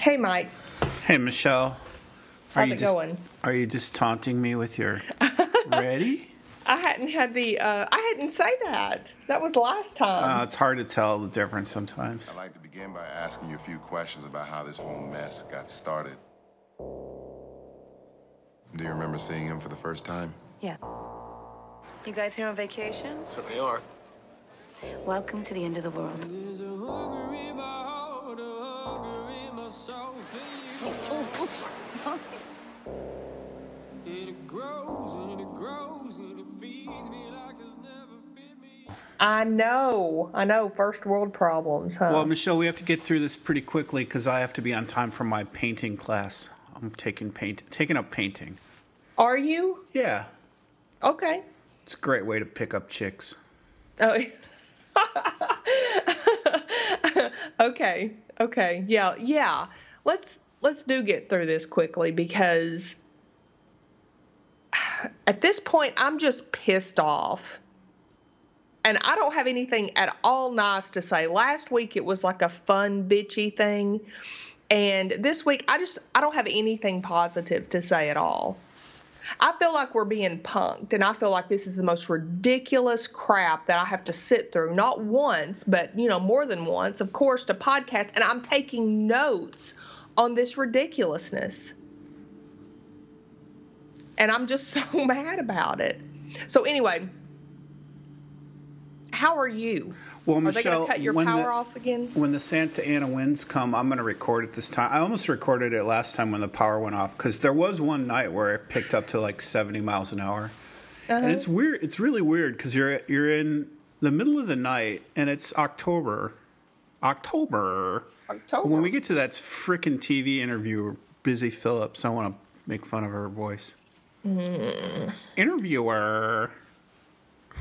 Hey, Mike. Hey, Michelle. Are How's you it just, going? Are you just taunting me with your ready? I hadn't had the. Uh, I hadn't say that. That was last time. Uh, it's hard to tell the difference sometimes. I'd like to begin by asking you a few questions about how this whole mess got started. Do you remember seeing him for the first time? Yeah. You guys here on vacation? Certainly are. Welcome to the end of the world. I know. I know. First world problems, huh? Well, Michelle, we have to get through this pretty quickly because I have to be on time for my painting class. I'm taking paint, taking up painting. Are you? Yeah, Okay. it's a great way to pick up chicks. Oh. okay. Okay. Yeah. Yeah. Let's let's do get through this quickly because at this point I'm just pissed off. And I don't have anything at all nice to say. Last week it was like a fun bitchy thing. And this week I just I don't have anything positive to say at all. I feel like we're being punked, and I feel like this is the most ridiculous crap that I have to sit through, not once, but you know, more than once, of course, to podcast, and I'm taking notes on this ridiculousness. And I'm just so mad about it. So anyway, how are you? Well, Are they Michelle, going to cut your when power the, off again? when the Santa Ana winds come, I'm going to record it this time. I almost recorded it last time when the power went off because there was one night where it picked up to like 70 miles an hour, Uh-huh. and it's weird. It's really weird because you're you're in the middle of the night and it's October. October. October. When we get to that frickin' TV interview, Busy Phillips, I want to make fun of her voice. Mm. Interviewer.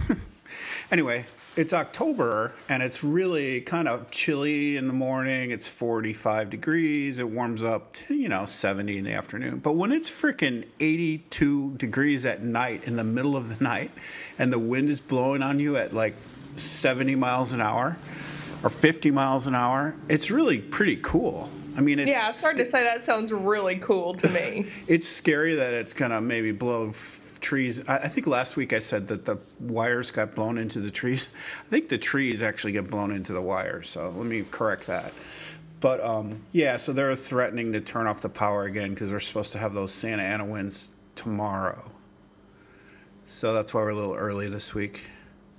anyway, it's October and it's really kind of chilly in the morning. It's 45 degrees. It warms up to, you know, 70 in the afternoon. But when it's freaking 82 degrees at night in the middle of the night and the wind is blowing on you at like 70 miles an hour or 50 miles an hour, it's really pretty cool. I mean, it's yeah, I started to say that sounds really cool to me. it's scary that it's gonna maybe blow trees. I, I think last week I said that the wires got blown into the trees. I think the trees actually get blown into the wires. So let me correct that. But um, yeah, so they're threatening to turn off the power again because they're supposed to have those Santa Ana winds tomorrow. So that's why we're a little early this week.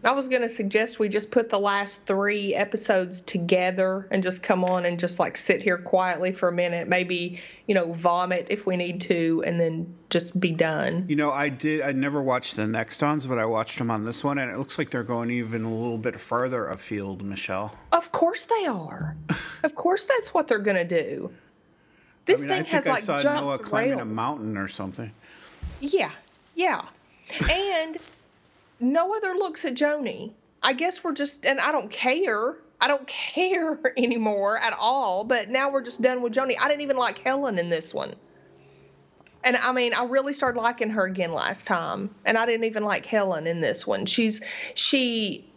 I was going to suggest we just put the last three episodes together and just come on and just like sit here quietly for a minute, maybe, you know, vomit if we need to, and then just be done. You know, I did. I never watched the next ones, but I watched them on this one, and it looks like they're going even a little bit further afield, Michelle. Of course they are. of course that's what they're going to do. This I mean, thing I think has I like saw jumped Noah climbing a mountain or something. Yeah, yeah. And no other looks at Joni. I guess we're just, and I don't care. I don't care anymore at all. But now we're just done with Joni. I didn't even like Helen in this one. And I mean, I really started liking her again last time, and I didn't even like Helen in this one. She's she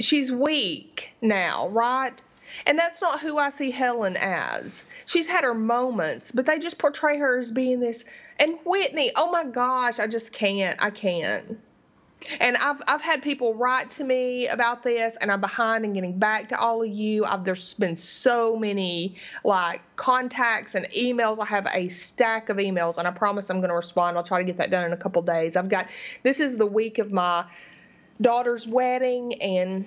she's weak now, right? And that's not who I see Helen as. She's had her moments, but they just portray her as being this. And Whitney, oh my gosh, I just can't. I can't. And I've I've had people write to me about this, and I'm behind in getting back to all of you. I've, there's been so many like contacts and emails. I have a stack of emails, and I promise I'm going to respond. I'll try to get that done in a couple days. I've got this is the week of my daughter's wedding, and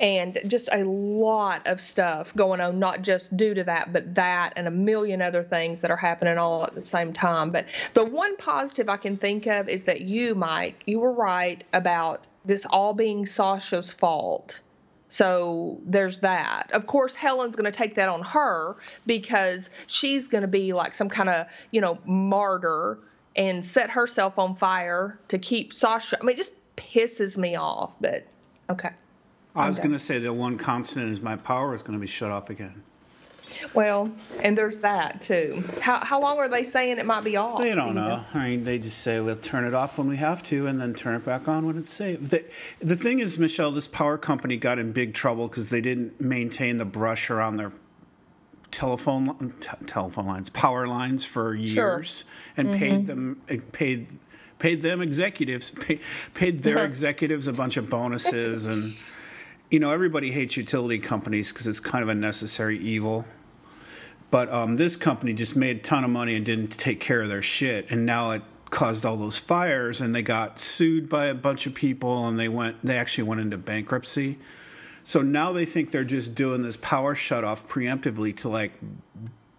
and just a lot of stuff going on, not just due to that, but that and a million other things that are happening all at the same time. But the one positive I can think of is that you, Mike, you were right about this all being Sasha's fault. So there's that. Of course, Helen's going to take that on her because she's going to be like some kind of, you know, martyr and set herself on fire to keep Sasha. I mean, it just pisses me off, but okay. I was going to say the one constant is my power is going to be shut off again. Well, and there's that too. How how long are they saying it might be off? They Do don't you know. I mean, they just say we'll turn it off when we have to, and then turn it back on when it's safe. The, the thing is, Michelle, this power company got in big trouble because they didn't maintain the brush around their telephone t- telephone lines, power lines for years, and mm-hmm. paid them paid paid them executives paid, paid their executives a bunch of bonuses and you know everybody hates utility companies because it's kind of a necessary evil. But um, this company just made a ton of money and didn't take care of their shit and now it caused all those fires and they got sued by a bunch of people and they went they actually went into bankruptcy. So now they think they're just doing this power shutoff preemptively to like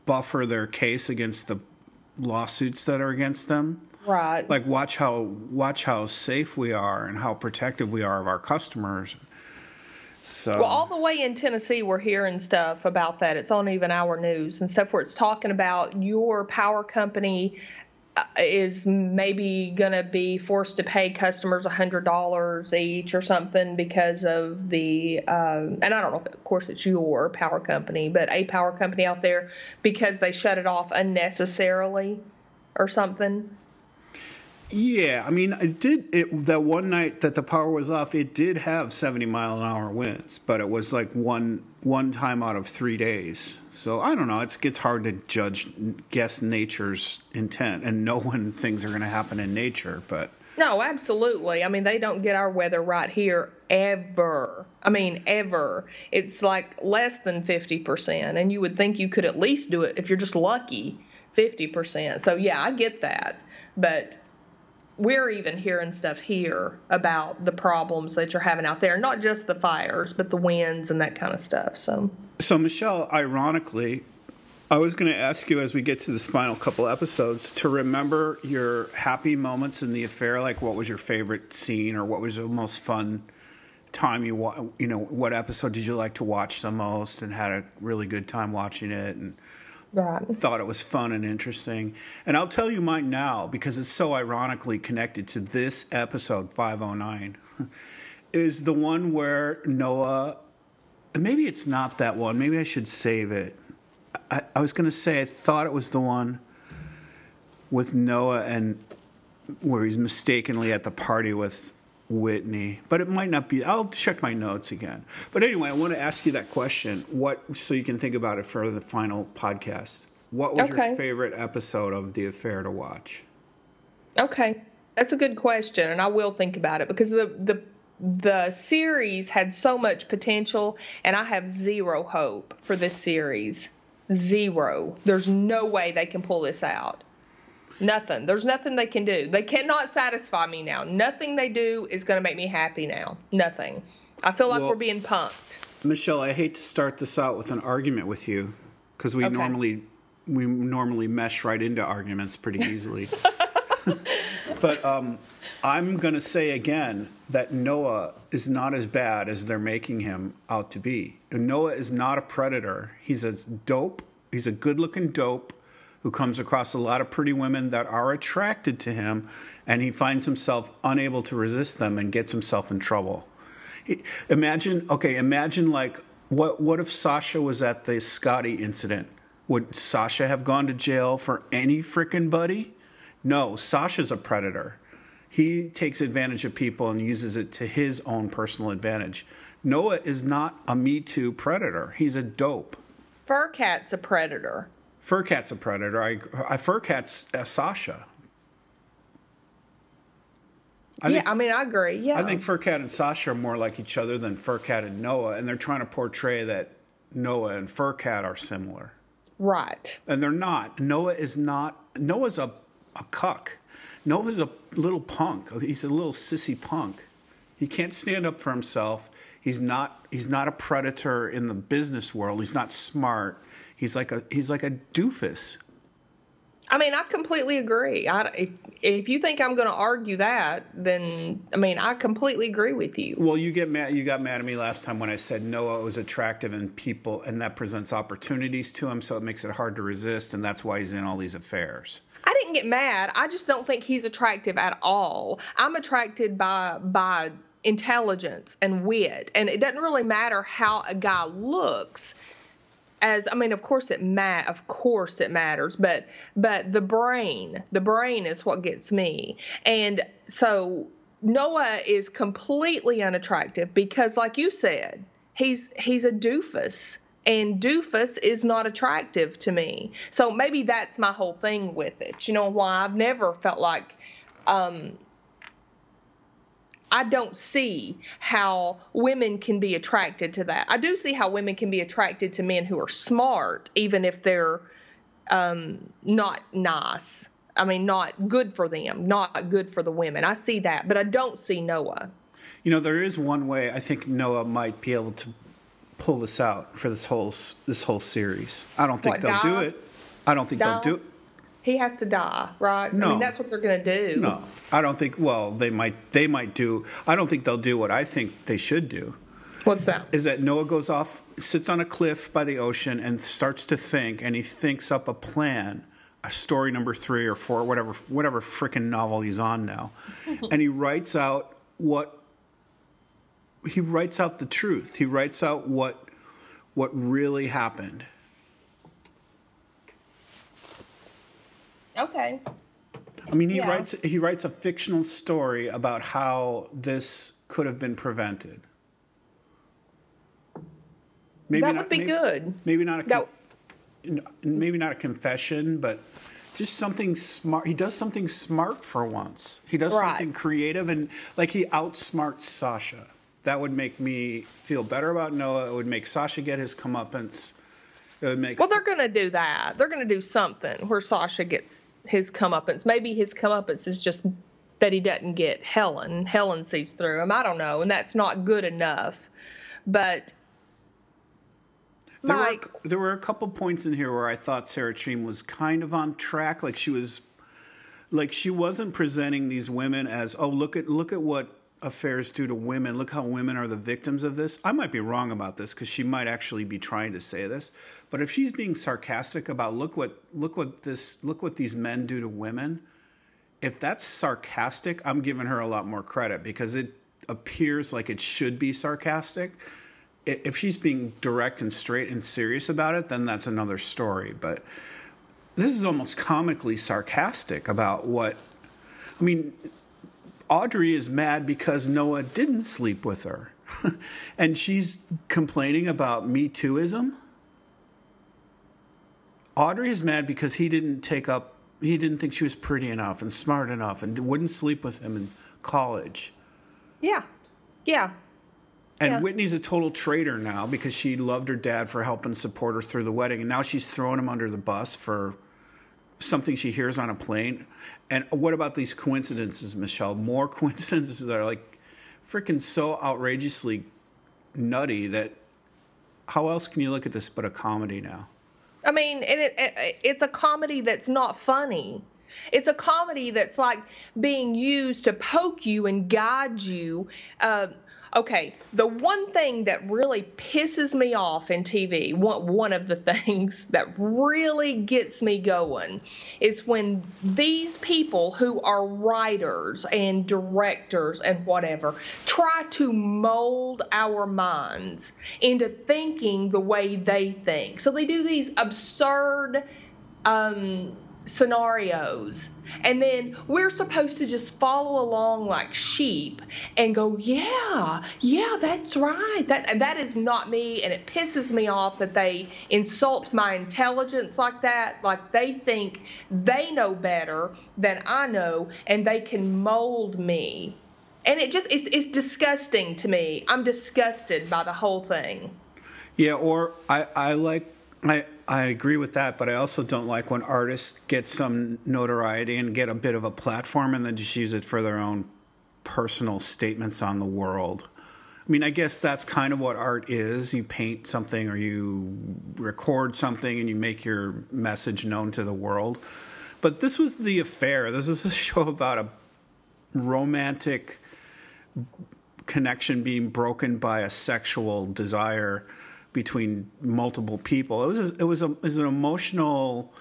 buffer their case against the lawsuits that are against them. Right. like watch how watch how safe we are and how protective we are of our customers so Well, all the way in Tennessee, we're hearing stuff about that. It's on even our news and stuff where it's talking about your power company uh, is maybe going to be forced to pay customers a $100 each or something because of the, um, and I don't know if, of course, it's your power company, but a power company out there because they shut it off unnecessarily or something. Yeah i mean it did it that one night that the power was off it did have 70 mile an hour winds but it was like one one time out of three days so i don't know it's gets hard to judge guess nature's intent and know when things are going to happen in nature but No, absolutely. I mean, they don't get our weather right here ever. I mean, ever. It's like less than 50%. And you would think you could at least do it if you're just lucky 50%. So, yeah, I get that. But we're even hearing stuff here about the problems that you're having out there. Not just the fires, but the winds and that kind of stuff. So, So, Michelle, ironically, I was going to ask you as we get to this final couple episodes to remember your happy moments in the affair. Like, what was your favorite scene, or what was the most fun time you wa- You know, what episode did you like to watch the most, and had a really good time watching it, and right. thought it was fun and interesting. And I'll tell you mine now because it's so ironically connected to this episode 509. is the one where Noah maybe it's not that one. Maybe I should save it. I, I was going to say I thought it was the one with Noah and where he's mistakenly at the party with Whitney, but it might not be. I'll check my notes again. But anyway, I want to ask you that question. What so you can think about it for the final podcast. What was Okay. your favorite episode of The Affair to watch? Okay, that's a good question, and I will think about it because the the the series had so much potential, and I have zero hope for this series. Zero. There's no way they can pull this out. Nothing. There's nothing they can do. They cannot satisfy me now. Nothing they do is going to make me happy now. Nothing. I feel like Well- we're being punked. Michelle, I hate to start this out with an argument with you because we Okay. normally we normally mesh right into arguments pretty easily. but um, I'm going to say again that Noah is not as bad as they're making him out to be. And Noah is not a predator. He's a dope. He's a good-looking dope who comes across a lot of pretty women that are attracted to him, and he finds himself unable to resist them and gets himself in trouble. Imagine, okay, imagine like what what if Sasha was at the Scotty incident? Would Sasha have gone to jail for any frickin' buddy? No, Sasha's a predator. He takes advantage of people and uses it to his own personal advantage. Noah is not a Me Too predator. He's a dope. Furkat's a predator. Furkat's a predator. I, I Furkat's uh, Sasha. I yeah, think- I mean, I agree. Yeah. I think Furkat and Sasha are more like each other than Furkat and Noah, and they're trying to portray that Noah and Furkat are similar, right. and they're not. Noah is not. Noah's a a cuck. Noah's a little punk. He's a little sissy punk. He can't stand up for himself. He's not. He's not a predator in the business world. He's not smart. He's like a. He's like a doofus. I mean, I completely agree. I, if, if you think I'm going to argue that, then I mean, I completely agree with you. Well, you get mad. You got mad at me last time when I said Noah was attractive and people, and that presents opportunities to him, so it makes it hard to resist, and that's why he's in all these affairs. I didn't get mad. I just don't think he's attractive at all. I'm attracted by by intelligence and wit, and it doesn't really matter how a guy looks. As I mean, of course it ma- of course it matters, but but the brain, the brain is what gets me. And so Noah is completely unattractive because, like you said, he's he's a doofus. and doofus is not attractive to me. So maybe that's my whole thing with it. You know why I've never felt like um, I don't see how women can be attracted to that. I do see how women can be attracted to men who are smart, even if they're um, not nice. I mean, not good for them, not good for the women. I see that, but I don't see Noah. You know, there is one way I think Noah might be able to pull this out for this whole this whole series. I don't think What, they'll die? do it. I don't think Die? they'll do it. He has to die, right? I mean, that's what they're going to do. No, I don't think. Well, they might. They might do. I don't think they'll do what I think they should do. What's that? Is that Noah goes off, sits on a cliff by the ocean, and starts to think, and he thinks up a plan, a story number three or four, whatever, whatever frickin' novel he's on now, and he writes out what. He writes out the truth. He writes out what, what really happened. Okay. I mean, he Yeah. writes he writes a fictional story about how this could have been prevented. Maybe that not- would be maybe- good. Maybe not a That- maybe not a confession, but just something smart. He does something smart for once. He does Right. something creative and like he outsmarts Sasha. That would make me feel better about Noah. It would make Sasha get his comeuppance. It would make Well, they're going to do that. They're going to do something where Sasha gets his comeuppance. Maybe his comeuppance is just that he doesn't get Helen. Helen sees through him. I don't know, and that's not good enough. But There were, Mike, there were a couple points in here where I thought Sarah Treem was kind of on track. Like she was, like she wasn't presenting these women as, oh look at look at what affairs do to women. Look how women are the victims of this. I might be wrong about this because she might actually be trying to say this. But if she's being sarcastic about look what look what this look what these men do to women, if that's sarcastic, I'm giving her a lot more credit because it appears like it should be sarcastic. If she's being direct and straight and serious about it, then that's another story. But this is almost comically sarcastic about what. I mean, Audrey is mad because Noah didn't sleep with her. and she's complaining about Me Tooism. Audrey is mad because he didn't take up, he didn't think she was pretty enough and smart enough and wouldn't sleep with him in college. yeah, yeah, And Yeah. Whitney's a total traitor now because she loved her dad for helping support her through the wedding. And now she's throwing him under the bus for something she hears on a plane. And what about these coincidences, Michelle? More coincidences that are like freaking so outrageously nutty that how else can you look at this but a comedy now? I mean, it, it, it's a comedy that's not funny. It's a comedy that's like being used to poke you and guide you. Uh, okay, the one thing that really pisses me off in TV, one, one of the things that really gets me going, is when these people who are writers and directors and whatever try to mold our minds into thinking the way they think. So they do these absurd um, scenarios. And then we're supposed to just follow along like sheep and go, yeah, yeah, that's right. That that is not me, and it pisses me off that they insult my intelligence like that. Like they think they know better than I know, and they can mold me. And it just it's, it's disgusting to me. I'm disgusted by the whole thing. Yeah, or I, I like I I agree with that, but I also don't like when artists get some notoriety and get a bit of a platform and then just use it for their own personal statements on the world. I mean, I guess that's kind of what art is. You paint something or you record something and you make your message known to the world. But this was the affair. This is a show about a romantic connection being broken by a sexual desire between multiple people. It was a, it was a it was an emotional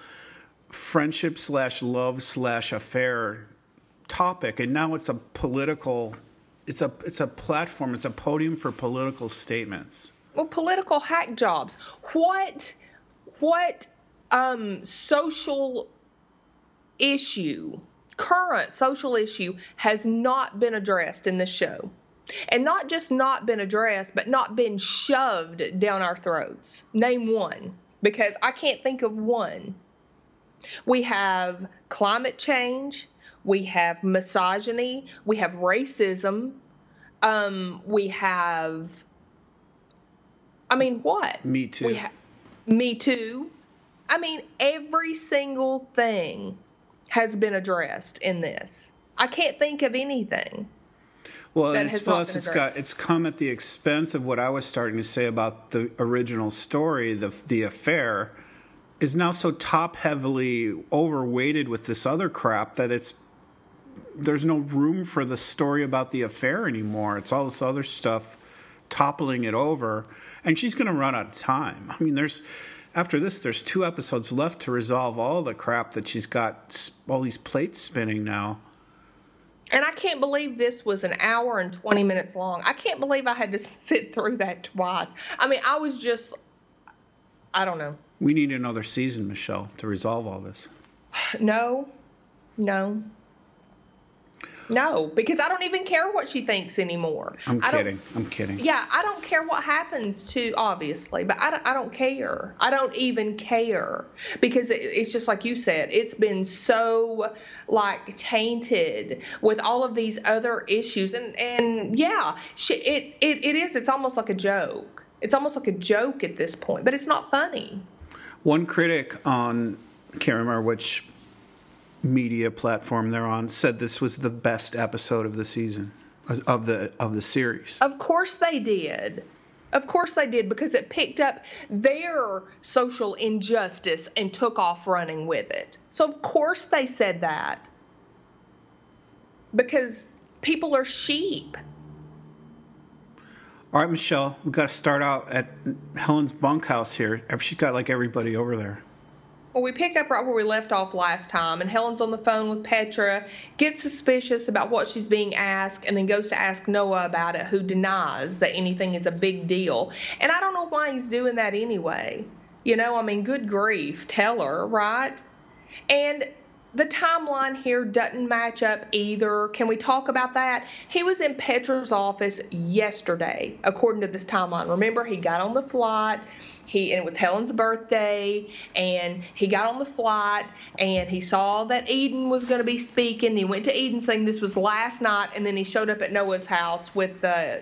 friendship slash love slash affair topic, and now it's a political. It's a it's a platform. It's a podium for political statements. Well, political hack jobs. What what um, social issue, current social issue, has not been addressed in this show? And not just not been addressed, but not been shoved down our throats. Name one, because I can't think of one. We have climate change, we have misogyny, we have racism, um, we have. I mean, what? Me too. We ha- me too. I mean, every single thing has been addressed in this. I can't think of anything. Well, that it's has plus it's got it's come at the expense of what I was starting to say about the original story. The the affair is now so top heavily overweighted with this other crap that it's there's no room for the story about the affair anymore. It's all this other stuff toppling it over, and she's going to run out of time. I mean, there's after this, there's two episodes left to resolve all the crap that she's got all these plates spinning now. And I can't believe this was an hour and 20 minutes long. I can't believe I had to sit through that twice. I mean, I was just, I don't know. We need another season, Michelle, to resolve all this. No, no, no, because I don't even care what she thinks anymore. I'm I kidding. I'm kidding. Yeah, I don't care what happens to, obviously, but I don't, I don't care. I don't even care because it, it's just like you said, it's been so like tainted with all of these other issues. And, and yeah, she, it, it, it is. It's almost like a joke. It's almost like a joke at this point, but it's not funny. One critic on, can't remember which media platform they're on, said this was the best episode of the season, of the of the series. Of course they did. Of course they did because it picked up their social injustice and took off running with it. So of course they said that. Because people are sheep. All right, Michelle, we've got to start out at Helen's bunkhouse here. She's got like everybody over there. Well, we pick up right where we left off last time, and Helen's on the phone with Petra, gets suspicious about what she's being asked, and then goes to ask Noah about it, who denies that anything is a big deal. And I don't know why he's doing that anyway. You know, I mean, good grief, tell her, right? And the timeline here doesn't match up either. Can we talk about that? He was in Petra's office yesterday, according to this timeline. Remember, he got on the flight. He and it was Helen's birthday, and he got on the flight and he saw that Eden was going to be speaking. He went to Eden saying this was last night, and then he showed up at Noah's house with the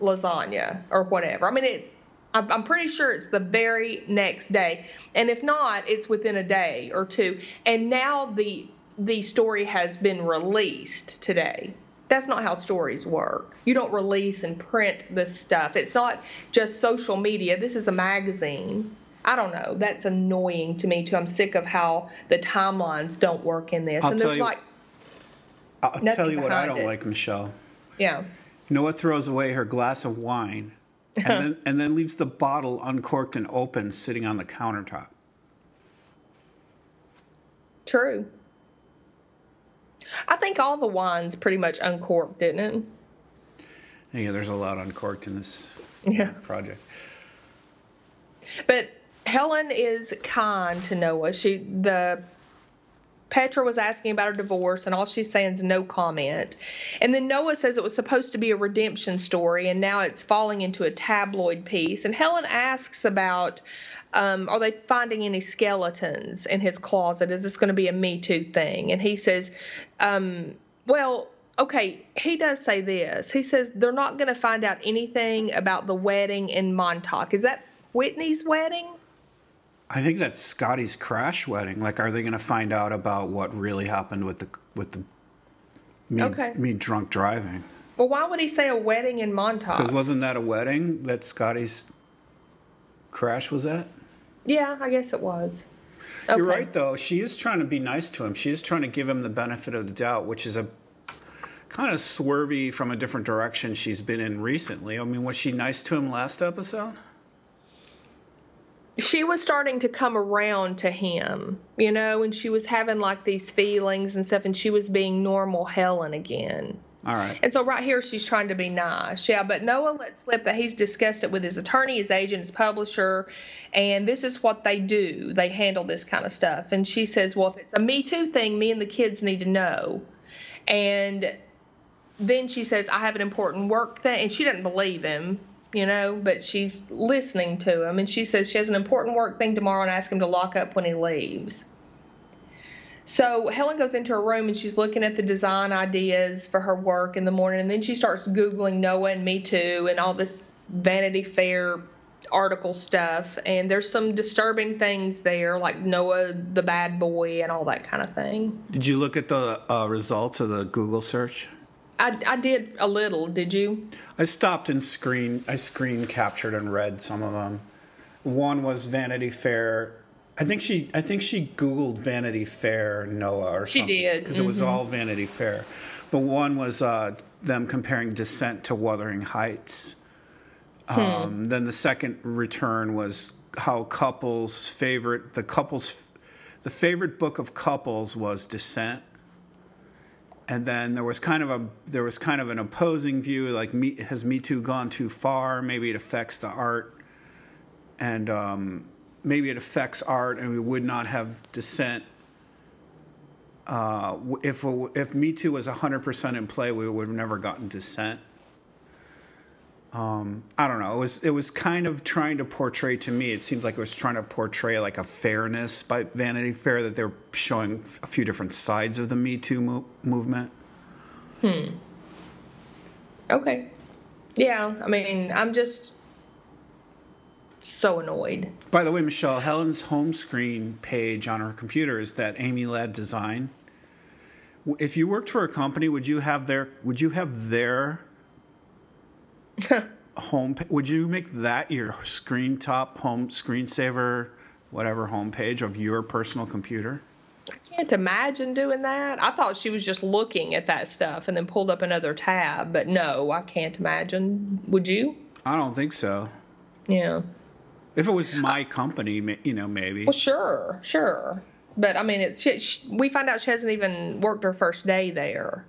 lasagna or whatever. I mean, it's I'm I'm pretty sure it's the very next day, and if not, it's within a day or two. And now the the story has been released today. That's not how stories work. You don't release and print this stuff. It's not just social media. This is a magazine. I don't know. That's annoying to me too. I'm sick of how the timelines don't work in this. I'll and there's you- like, I'll tell you what I don't it. like, Michelle. yeah, Noah throws away her glass of wine and then, and then leaves the bottle uncorked and open sitting on the countertop. true. I think all the wines pretty much uncorked, didn't it? Yeah, there's a lot uncorked in this Yeah. project. But Helen is kind to Noah. She the Petra was asking about her divorce, and all she's saying is no comment. And then Noah says it was supposed to be a redemption story, and now it's falling into a tabloid piece. And Helen asks about um, are they finding any skeletons in his closet? Is this going to be a Me Too thing? And he says, um, well, okay, he does say this. He says they're not going to find out anything about the wedding in Montauk. Is that Whitney's wedding? I think that's Scotty's crash wedding. Like, are they going to find out about what really happened with the with the me, Okay. me drunk driving? Well, why would he say a wedding in Montauk? Because wasn't that a wedding that Scotty's crash was at? Yeah, I guess it was. You're right, though. She is trying to be nice to him. She is trying to give him the benefit of the doubt, which is a kind of swervy from a different direction she's been in recently. I mean, was she nice to him last episode? She was starting to come around to him, you know, and she was having like these feelings and stuff, and she was being normal Helen again. All right. And so right here, she's trying to be nice. Yeah, but Noah let slip that he's discussed it with his attorney, his agent, his publisher, and this is what they do. They handle this kind of stuff. And she says, well, if it's a Me Too thing, me and the kids need to know. And then she says, I have an important work thing. And she doesn't believe him, you know, but she's listening to him. And she says she has an important work thing tomorrow and asks him to lock up when he leaves. So Helen goes into her room and she's looking at the design ideas for her work in the morning. And then she starts Googling Noah and Me Too and all this Vanity Fair article stuff. And there's some disturbing things there, like Noah the bad boy and all that kind of thing. Did you look at the uh, results of the Google search? I, I did a little. Did you? I stopped and screen. I screen captured and read some of them. One was Vanity Fair. I think she. I think she Googled Vanity Fair Noah or She something did, because it was all Vanity Fair. But one was uh, them comparing Descent to Wuthering Heights. Um, Then the second return was how couples favorite the couples the favorite book of couples was Descent. And then there was kind of a there was kind of an opposing view like me, has me too gone too far? Maybe it affects the art. And um, maybe it affects art and we would not have Descent uh, if if me too was 100% in play we would have never gotten Descent um, I don't know. It was it was kind of trying to portray to me. It seemed like it was trying to portray like a fairness by Vanity Fair that they're showing a few different sides of the Me Too mo- movement. Hmm. Okay. Yeah, I mean, I'm just so annoyed. By the way, Michelle, Helen's home screen page on her computer is that Amy Ladd design. If you worked for a company, would you have their would you have their home would you make that your screen top home screensaver whatever homepage of your personal computer? I can't imagine doing that. I thought she was just looking at that stuff and then pulled up another tab, but no, I can't imagine. Would you? I don't think so. Yeah. If it was my company, you know, maybe. Well, sure, sure. But I mean, it's she, she, we find out she hasn't even worked her first day there.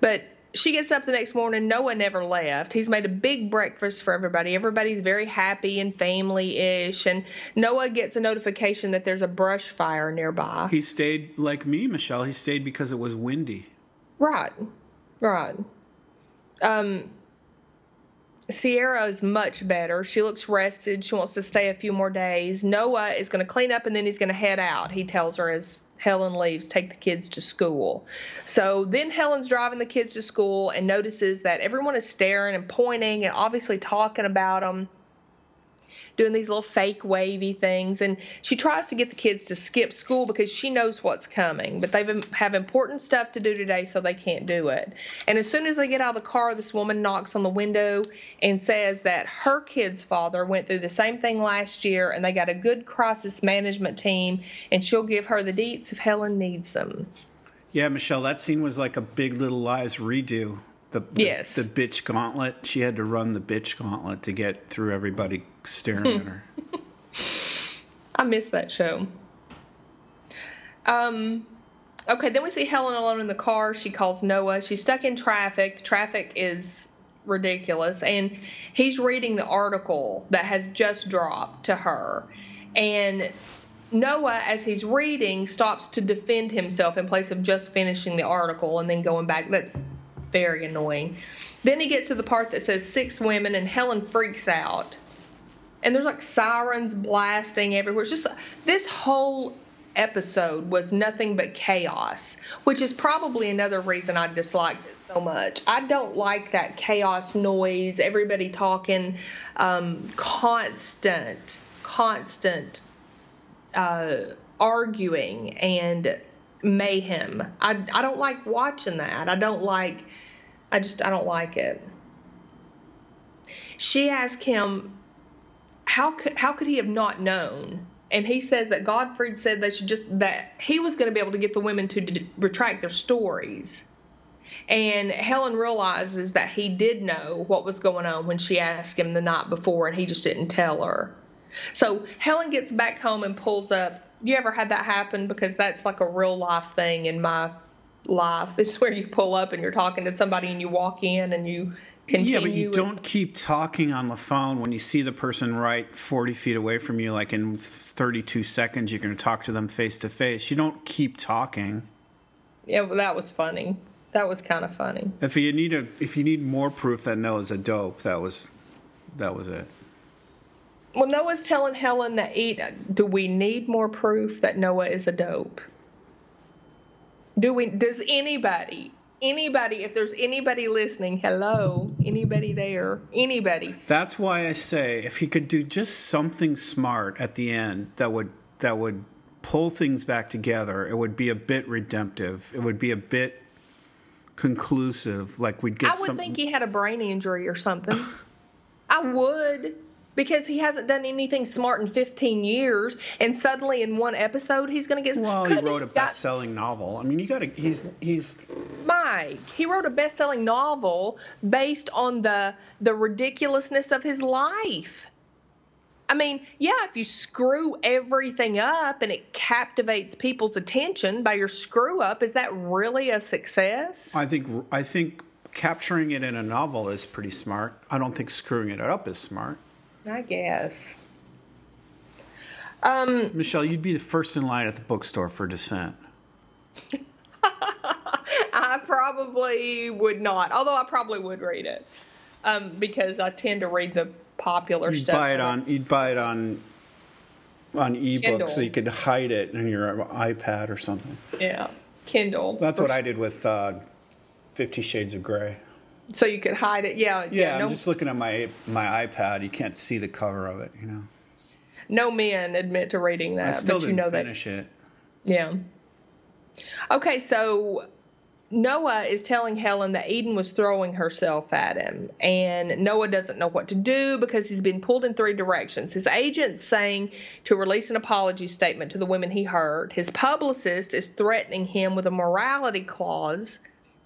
But she gets up the next morning. Noah never left. He's made a big breakfast for everybody. Everybody's very happy and family ish. And Noah gets a notification that there's a brush fire nearby. He stayed like me, Michelle. He stayed because it was windy. Right, right. Um, Sierra is much better. She looks rested. She wants to stay a few more days. Noah is going to clean up and then he's going to head out. He tells her as Helen leaves, take the kids to school. So then Helen's driving the kids to school and notices that everyone is staring and pointing and obviously talking about them doing these little fake wavy things. And she tries to get the kids to skip school because she knows what's coming. But they have important stuff to do today so they can't do it. And as soon as they get out of the car this woman knocks on the window and says that her kid's father went through the same thing last year and they got a good crisis management team and she'll give her the deets if helen needs them. Yeah, Michelle, that scene was like a Big Little Lies redo. The, the Yes. the bitch gauntlet. She had to run the bitch gauntlet to get through everybody staring at her. I miss that show. Um, okay, then we see Helen alone in the car. She calls Noah. She's stuck in traffic. The traffic is ridiculous. And he's reading the article that has just dropped to her. And Noah, as he's reading, stops to defend himself in place of just finishing the article and then going back. That's very annoying. Then he gets to the part that says six women, and Helen freaks out and there's like sirens blasting everywhere. It's just this whole episode was nothing but chaos, which is probably another reason I disliked it so much. I don't like that chaos noise, everybody talking, um, constant, constant uh, arguing and mayhem. I, I don't like watching that. I don't like, I just, I don't like it. She asked him how could how could he have not known? And he says that Godfrey said they should just that he was going to be able to get the women to d- retract their stories. And Helen realizes that he did know what was going on when she asked him the night before, and he just didn't tell her. So Helen gets back home and pulls up. You ever had that happen? Because that's like a real life thing in my life. It's where you pull up and you're talking to somebody and you walk in and you continue. yeah, but you don't keep talking on the phone when you see the person right 40 feet away from you, like in 32 seconds, you're going to talk to them face to face. You don't keep talking. Yeah, well, that was funny. That was kind of funny. If you need a, if you need more proof that Noah's a dope, that was, that was it. Well, Noah's telling Helen that eat. Do we need more proof that Noah is a dope? Do we? Does anybody? Anybody? If there's anybody listening, hello, anybody there? Anybody? That's why I say if he could do just something smart at the end that would that would pull things back together, it would be a bit redemptive. It would be a bit conclusive. Like we'd get. I would some, think he had a brain injury or something. I would because he hasn't done anything smart in 15 years, and suddenly in one episode he's going to get. Well, he wrote a best-selling novel. I mean, you got to. He's he's Mike, he wrote a best-selling novel based on the the ridiculousness of his life. I mean, yeah, if you screw everything up and it captivates people's attention by your screw up, is that really a success? I think I think capturing it in a novel is pretty smart. I don't think screwing it up is smart. I guess. Um, Michelle, you'd be the first in line at the bookstore for Descent. I probably would not, although I probably would read it um, because I tend to read the popular You'd stuff. buy it on. You'd buy it on on ebook Kindle. so you could hide it in your iPad or something. Yeah, Kindle. That's what I did with uh, Fifty Shades of Grey. So you could hide it. Yeah, Yeah, no, I'm just looking at my my iPad. You can't see the cover of it. You know, no men admit to reading that, I still but you didn't know that. finish it. Yeah. Okay, so Noah is telling Helen that Eden was throwing herself at him, and Noah doesn't know what to do because he's been pulled in three directions. His agent's saying to release an apology statement to the women he hurt. His publicist is threatening him with a morality clause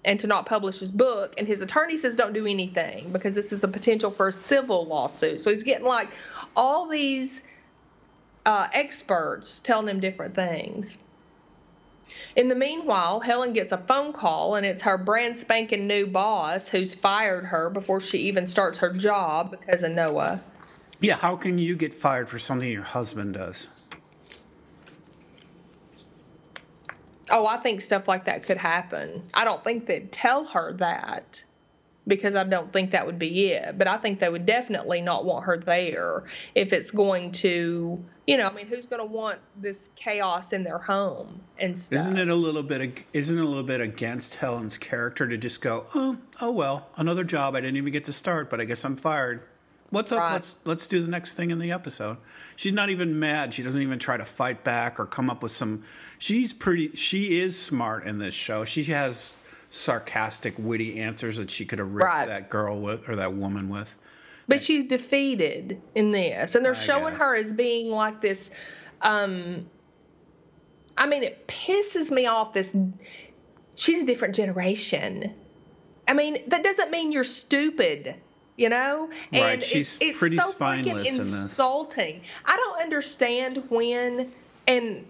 and to not publish his book. And his attorney says don't do anything because this is a potential for a civil lawsuit. So he's getting like all these uh, experts telling him different things. In the meanwhile, Helen gets a phone call, and it's her brand spanking new boss who's fired her before she even starts her job because of Noah. Yeah, how can you get fired for something your husband does? Oh, I think stuff like that could happen. I don't think they'd tell her that because I don't think that would be it. But I think they would definitely not want her there if it's going to, you know, I mean, who's going to want this chaos in their home and stuff? Isn't it a little bit? Isn't it a little bit against Helen's character to just go, oh, oh well, another job I didn't even get to start, but I guess I'm fired. What's up? Right. Let's let's do the next thing in the episode. She's not even mad. She doesn't even try to fight back or come up with some. She's pretty. She is smart in this show. She has sarcastic, witty answers that she could have ripped Right. that girl with or that woman with. But she's defeated in this, and they're I showing guess. her as being like this. Um, I mean, it pisses me off. This she's a different generation. I mean, that doesn't mean you're stupid, you know. And Right, she's it's, it's pretty so spineless freaking in this. Insulting. I don't understand when and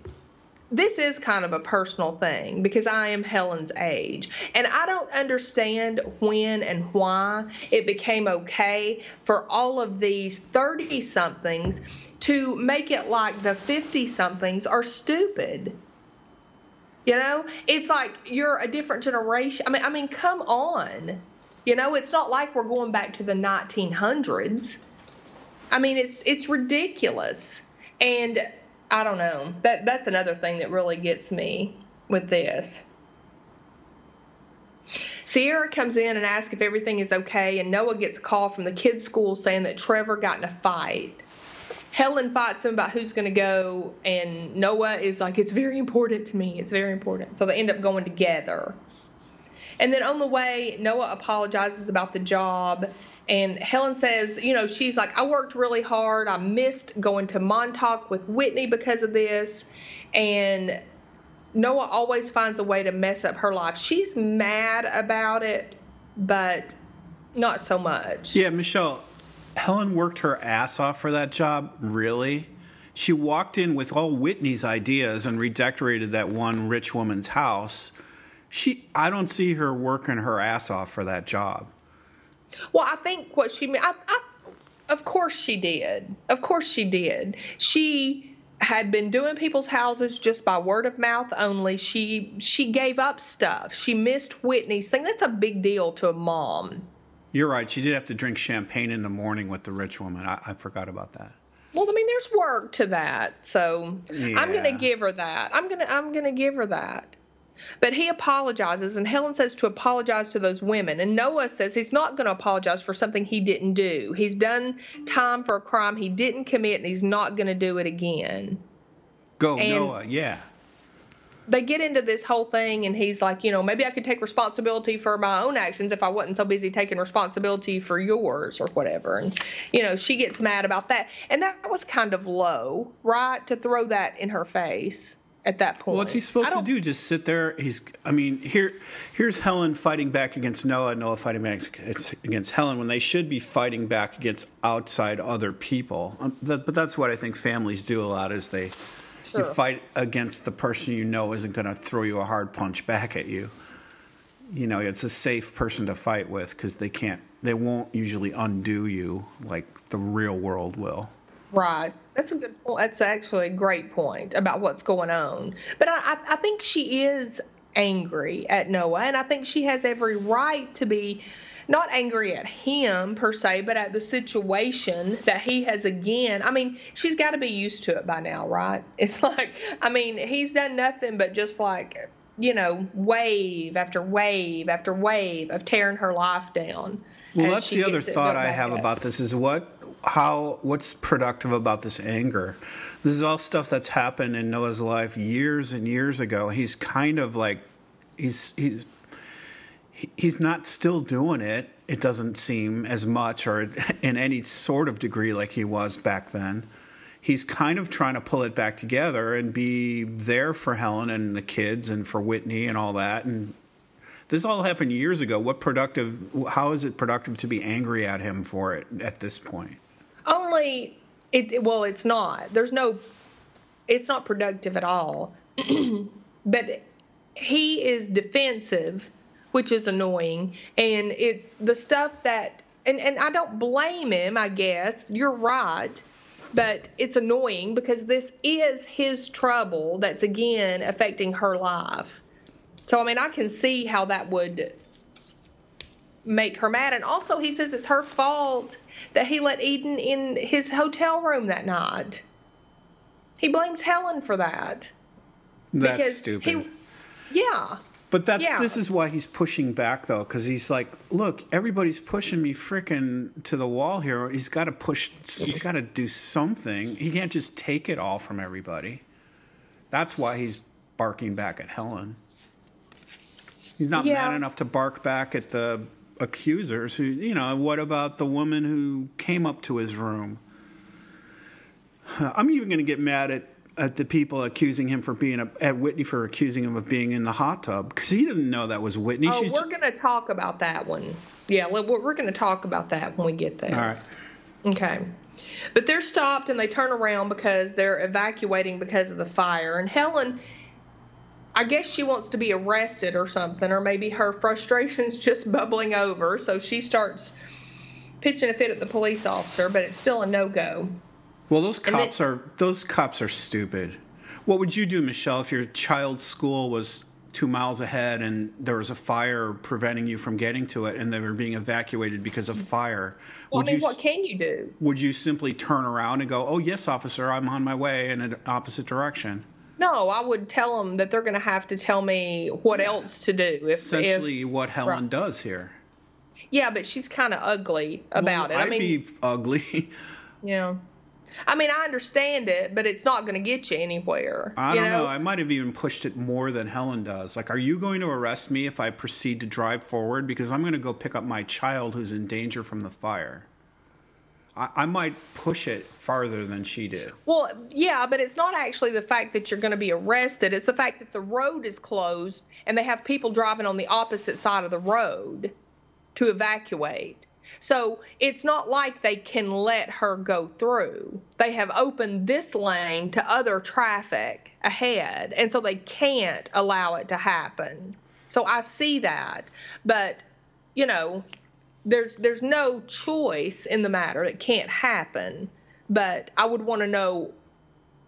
this is kind of a personal thing because I am Helen's age. And I don't understand when and why it became okay for all of these 30 somethings to make it like the 50 somethings are stupid. You know, it's like you're a different generation. I mean, I mean, come on. You know, it's not like we're going back to the 1900s. I mean, it's it's ridiculous. And I don't know. That that's another thing that really gets me with this. Sierra comes in and asks if everything is okay, and Noah gets a call from the kids' school saying that Trevor got in a fight. Helen fights him about who's going to go, and Noah is like, It's very important to me. It's very important. So they end up going together. And then on the way, Noah apologizes about the job. And Helen says, you know, she's like, I worked really hard. I missed going to Montauk with Whitney because of this. And Noah always finds a way to mess up her life. She's mad about it, but not so much. Yeah, Michelle, Helen worked her ass off for that job, really. She walked in with all Whitney's ideas and redecorated that one rich woman's house. She I don't see her working her ass off for that job. Well, I think what she meant, I, I, of course she did. Of course she did. She had been doing people's houses just by word of mouth only. She she gave up stuff. She missed Whitney's thing. That's a big deal to a mom. You're right. She did have to drink champagne in the morning with the rich woman. I, I forgot about that. Well, I mean, there's work to that, so Yeah. I'm gonna give her that. I'm gonna I'm gonna give her that. But he apologizes, and Helen says to apologize to those women. And Noah says he's not going to apologize for something he didn't do. He's done time for a crime he didn't commit, and he's not going to do it again. Go, And- Noah. Yeah. They get into this whole thing, and he's like, you know, maybe I could take responsibility for my own actions if I wasn't so busy taking responsibility for yours or whatever. And, you know, she gets mad about that. And that was kind of low, right? To throw that in her face at that point. What's he supposed to do? Just sit there? He's. I mean, here, here's Helen fighting back against Noah. Noah fighting back against, against Helen when they should be fighting back against outside other people. Um, that, but that's what I think families do a lot. Is they Sure. you fight against the person you know isn't going to throw you a hard punch back at you. You know, it's a safe person to fight with because they can't. They won't usually undo you like the real world will. Right. That's a good point. That's actually a great point about what's going on. But I, I, think she is angry at Noah, and I think she has every right to be not angry at him per se, but at the situation that he has again. I mean, she's got to be used to it by now, right? It's like, I mean, he's done nothing but just like, you know, wave after wave after wave of tearing her life down. Well, that's the other thought I have up. about this is what how what's productive about this anger. This is all stuff that's happened in Noah's life years and years ago. He's kind of like he's he's he's not still doing it. It doesn't seem as much or in any sort of degree like he was back then. He's kind of trying to pull it back together and be there for Helen and the kids and for Whitney and all that and this all happened years ago. What productive? How is it productive to be angry at him for it at this point? only it well it's not there's no it's not productive at all but he is defensive which is annoying and it's the stuff that and and I don't blame him I guess you're right but it's annoying because this is his trouble that's again affecting her life so I mean I can see how that would make her mad. And also, he says it's her fault that he let Eden in his hotel room that night. He blames Helen for that. That's because stupid. He, yeah. but that's yeah. this is why he's pushing back though, because he's like, look, everybody's pushing me frickin' to the wall here. He's got to push. He's got to do something. He can't just take it all from everybody. That's why he's barking back at Helen. He's not Yeah. mad enough to bark back at the accusers who, you know, what about the woman who came up to his room? I'm even going to get mad at, at the people accusing him for being a, at Whitney for accusing him of being in the hot tub because he didn't know that was Whitney. Oh, She's we're going to talk about that one. Yeah, we're, we're going to talk about that when we get there. all right. Okay. But they're stopped and they turn around because they're evacuating because of the fire. And Helen, I guess she wants to be arrested or something, or maybe her frustration's just bubbling over. So she starts pitching a fit at the police officer, but it's still a no go. Well, those cops then- are those cops are stupid. What would you do, Michelle, if your child's school was two miles ahead and there was a fire preventing you from getting to it, and they were being evacuated because of fire? Well, would I mean, you what can you do? would you simply turn around and go, "Oh yes, officer, I'm on my way in an opposite direction"? No, I would tell them that they're going to have to tell me what else to do. If, Essentially, if, what Helen right. does here. yeah, but she's kind of ugly about Well, it. I I'd mean, be ugly. Yeah. I mean, I understand it, but it's not going to get you anywhere. I you don't know? I might have even pushed it more than Helen does. Like, are you going to arrest me if I proceed to drive forward? Because I'm going to go pick up my child who's in danger from the fire. I, I might push it farther than she did. Well, yeah, but it's not actually the fact that you're going to be arrested. It's the fact that the road is closed and they have people driving on the opposite side of the road to evacuate. So it's not like they can let her go through. They have opened this lane to other traffic ahead, and so they can't allow it to happen. So I see that, but you know, there's there's no choice in the matter. It can't happen. But I would want to know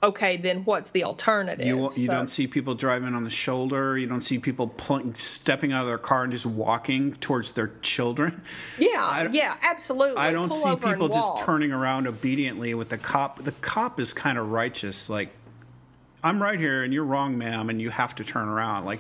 okay, then what's the alternative? You you So- don't see people driving on the shoulder. You don't see people pulling, stepping out of their car and just walking towards their children. Yeah, yeah, absolutely. I don't Pull see people just turning around obediently with the cop. The cop is kind of righteous. Like, I'm right here and you're wrong, ma'am, and you have to turn around. Like,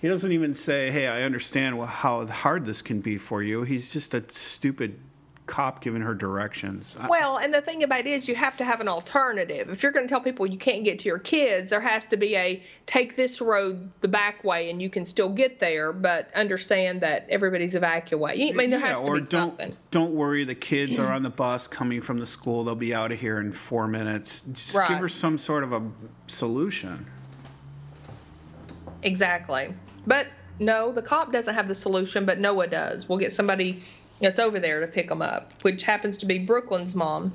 he doesn't even say, "Hey, I understand how hard this can be for you." He's just a stupid cop giving her directions. Well, and the thing about it is, you have to have an alternative. If you're going to tell people you can't get to your kids, there has to be a take this road the back way and you can still get there, but understand that everybody's evacuating. I mean, there yeah, has to or be don't something. don't worry. The kids are on the bus coming from the school. They'll be out of here in four minutes. Just Right. give her some sort of a solution. Exactly. But no, the cop doesn't have the solution, but Noah does. We'll get somebody that's over there to pick them up, which happens to be Brooklyn's mom.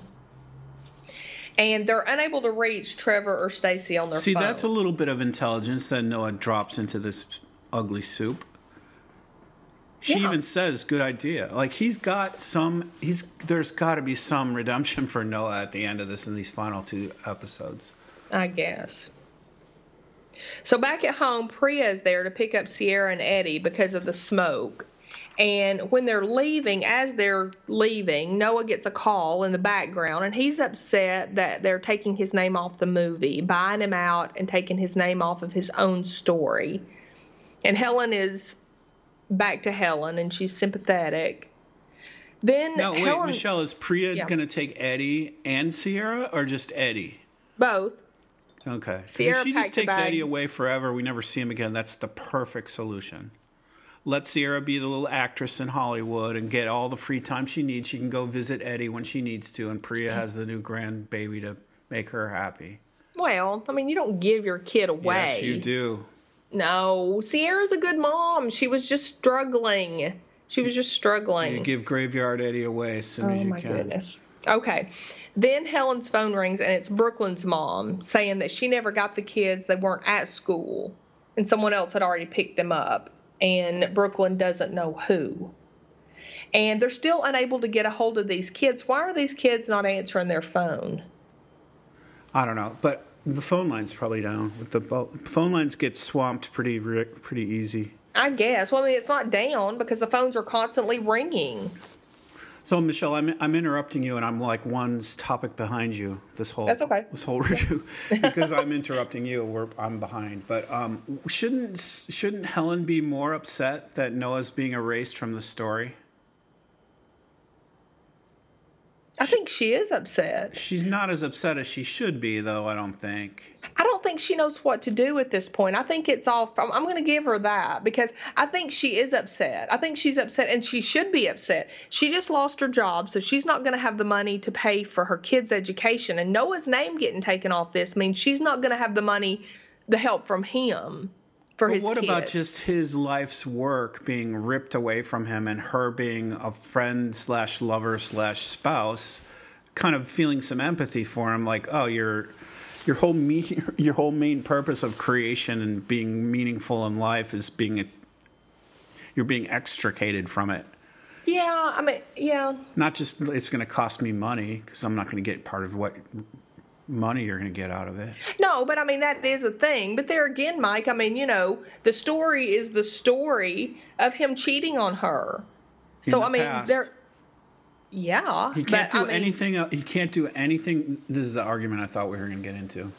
And they're unable to reach Trevor or Stacy on their phone. See, phone. that's a little bit of intelligence that Noah drops into this ugly soup. She Yeah. even says, "Good idea." Like he's got some. He's there's got to be some redemption for Noah at the end of this in these final two episodes. I guess. So back at home, Priya is there to pick up Sierra and Eddie because of the smoke. And when they're leaving, as they're leaving, Noah gets a call in the background, and he's upset that they're taking his name off the movie, buying him out, and taking his name off of his own story. And Helen is back to Helen, and she's sympathetic. Then No, wait, Helen, Michelle, is Priya Yeah. going to take Eddie and Sierra, or just Eddie? both. Okay. 'Cause Sierra if she just takes. Eddie away forever, we never see him again. That's the perfect solution. Let Sierra be the little actress in Hollywood and get all the free time she needs. She can go visit Eddie when she needs to, and Priya has the new grandbaby to make her happy. Well, I mean, you don't give your kid away. Yes, you do. No, Sierra's a good mom. She was just struggling. She was just struggling. You give Graveyard Eddie away as soon oh as you my can. goodness. Okay. Then Helen's phone rings and it's Brooklyn's mom saying that she never got the kids. They weren't at school and someone else had already picked them up and Brooklyn doesn't know who. And they're still unable to get a hold of these kids. Why are these kids not answering their phone? I don't know, but the phone line's probably down. With the phone lines get swamped pretty pretty easy. I guess. Well, I mean, it's not down because the phones are constantly ringing. So Michelle, I'm I'm interrupting you, and I'm like one topic behind you. This whole That's okay. This whole review because I'm interrupting you. We're I'm behind. But um, shouldn't shouldn't Helen be more upset that Noah's being erased from the story? I think she is upset. She's not as upset as she should be, though. I don't think. I don't think she knows what to do at this point. I think it's all. I'm, I'm going to give her that because I think she is upset. I think she's upset, and she should be upset. She just lost her job, so she's not going to have the money to pay for her kids' education. And Noah's name getting taken off this means she's not going to have the money, the help from him for But his what kids. about just his life's work being ripped away from him, and her being a friend slash lover slash spouse, kind of feeling some empathy for him, like, oh, you're. Your whole me, your whole main purpose of creation and being meaningful in life is being, you're being extricated from it. Yeah, I mean, yeah. Not just it's going to cost me money because I'm not going to get part of what money you're going to get out of it. No, but I mean that is a thing. But there again, Mike, I mean, you know, the story is the story of him cheating on her. So the I mean, past. there. Yeah, He can't but, do I mean, anything. He can't do anything. This is the argument I thought we were going to get into.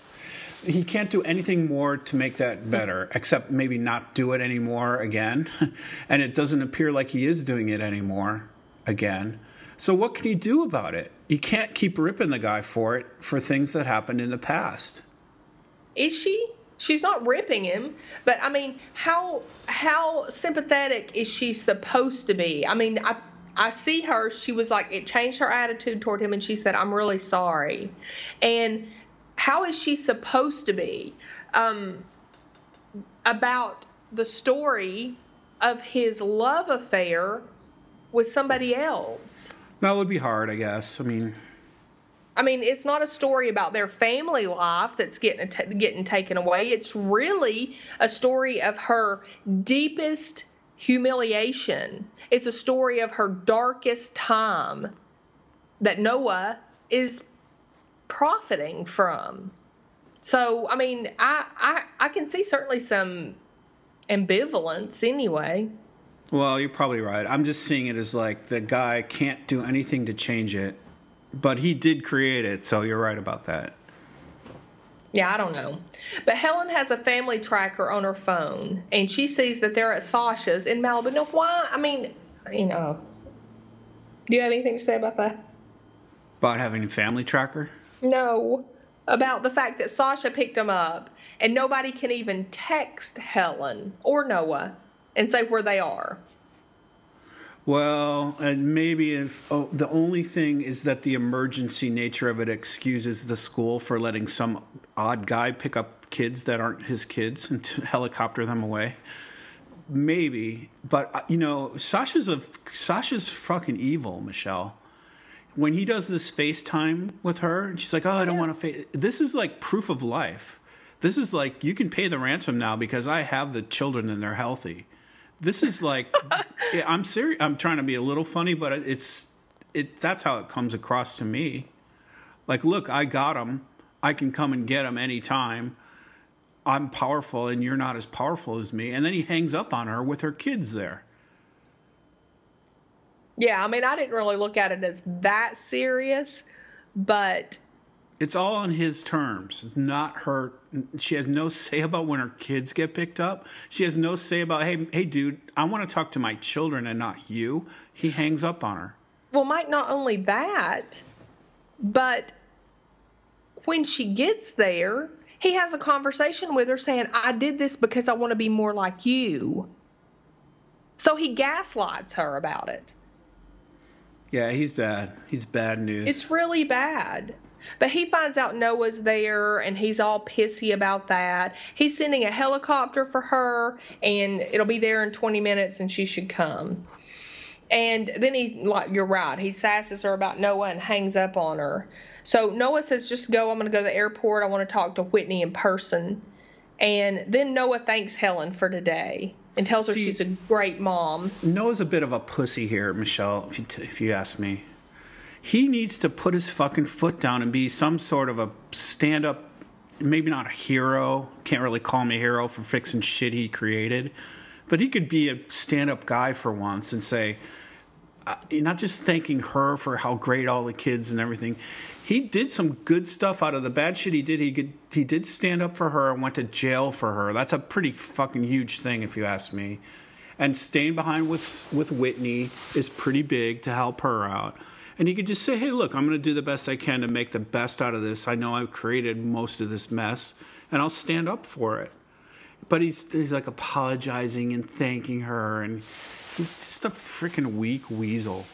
He can't do anything more to make that better, except maybe not do it anymore again. and it doesn't appear like he is doing it anymore again. So what can he do about it? He can't keep ripping the guy for it for things that happened in the past. Is she? She's not ripping him, but I mean, how how sympathetic is she supposed to be? I mean, I I see her. She was like, it changed her attitude toward him, and she said, "I'm really sorry." And how is she supposed to be um, about the story of his love affair with somebody else? That would be hard, I guess. I mean, I mean, it's not a story about their family life that's getting getting taken away. It's really a story of her deepest humiliation. It's a story of her darkest time that Noah is profiting from. So, I mean, I, I, I can see certainly some ambivalence anyway. Well, you're probably right. I'm just seeing it as like the guy can't do anything to change it, but he did create it, so you're right about that. Yeah, I don't know. But Helen has a family tracker on her phone, and she sees that they're at Sasha's in Malibu. Now, why? I mean, you know, do you have anything to say about that? About having a family tracker? No, about the fact that Sasha picked him up, and nobody can even text Helen or Noah and say where they are. Well, and maybe if oh, the only thing is that the emergency nature of it excuses the school for letting some odd guy pick up kids that aren't his kids and helicopter them away. Maybe, but uh, you know, Sasha's a Sasha's fucking evil, Michelle. When he does this FaceTime with her, and she's like, "Oh, I don't want to face." This is like proof of life. This is like you can pay the ransom now because I have the children and they're healthy. This is like I'm serious. I'm trying to be a little funny, but it's it. That's how it comes across to me. Like, look, I got them. I can come and get them anytime. I'm powerful, and you're not as powerful as me. And then he hangs up on her with her kids there. Yeah, I mean, I didn't really look at it as that serious, but it's all on his terms. It's not her. She has no say about when her kids get picked up. She has no say about, hey, hey, dude, I want to talk to my children and not you. He hangs up on her. Well, Mike, not only that, but when she gets there, he has a conversation with her saying, I did this because I want to be more like you. So he gaslights her about it. Yeah, he's bad. He's bad news. It's really bad. But he finds out Noah's there and he's all pissy about that. He's sending a helicopter for her and it'll be there in 20 minutes and she should come. And then he, like, you're right, he sasses her about Noah and hangs up on her. So Noah says, just go, I'm going to go to the airport. I want to talk to Whitney in person. And then Noah thanks Helen for today and tells her See, she's a great mom. Noah's a bit of a pussy here, Michelle, if you, t- if you ask me he needs to put his fucking foot down and be some sort of a stand up, maybe not a hero. Can't really call him a hero for fixing shit he created. But he could be a stand up guy for once and say, uh, not just thanking her for how great all the kids and everything. He did some good stuff out of the bad shit he did. He could, he did stand up for her and went to jail for her. That's a pretty fucking huge thing, if you ask me. And staying behind with with Whitney is pretty big to help her out and you could just say, "Hey, look, I'm going to do the best I can to make the best out of this. I know I've created most of this mess, and I'll stand up for it." But he's he's like apologizing and thanking her, and he's just a freaking weak weasel.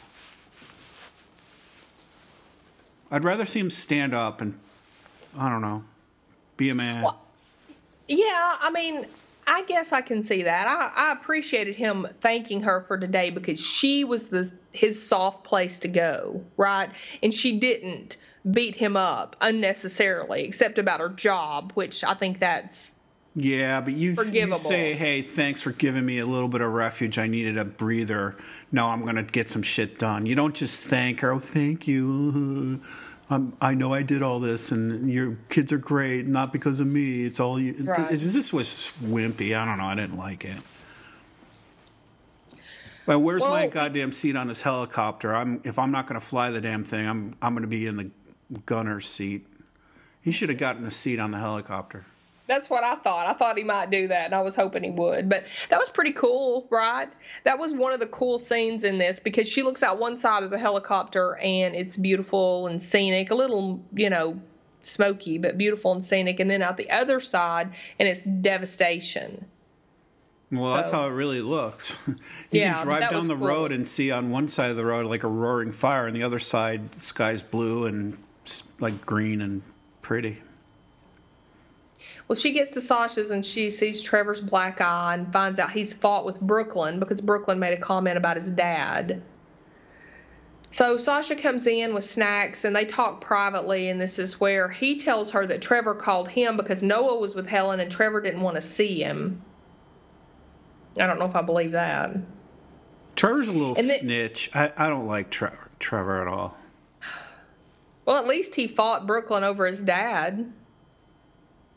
I'd rather see him stand up and I don't know, be a man. Well, yeah, I mean, I guess I can see that. I, I appreciated him thanking her for today because she was the his soft place to go, right? And she didn't beat him up unnecessarily, except about her job, which I think that's yeah, but you, you say, "Hey, thanks for giving me a little bit of refuge. I needed a breather. No, I'm going to get some shit done." You don't just thank her. Oh, thank you. I'm, i know I did all this, and your kids are great, not because of me. It's all you. Right. this was wimpy. I don't know. I didn't like it. But where's well, my goddamn seat on this helicopter? I'm if I'm not going to fly the damn thing, I'm I'm going to be in the gunner's seat. He should have gotten the seat on the helicopter. That's what I thought. I thought he might do that, and I was hoping he would. But that was pretty cool, right? That was one of the cool scenes in this because she looks out one side of the helicopter and it's beautiful and scenic, a little, you know, smoky, but beautiful and scenic. And then out the other side, and it's devastation. Well, so, that's how it really looks. you yeah, can drive down the cool. road and see on one side of the road like a roaring fire, and the other side, the sky's blue and like green and pretty. Well, she gets to Sasha's and she sees Trevor's black eye and finds out he's fought with Brooklyn because Brooklyn made a comment about his dad. So Sasha comes in with snacks and they talk privately, and this is where he tells her that Trevor called him because Noah was with Helen and Trevor didn't want to see him. I don't know if I believe that. Trevor's a little then, snitch. I, I don't like Trevor, Trevor at all. Well, at least he fought Brooklyn over his dad.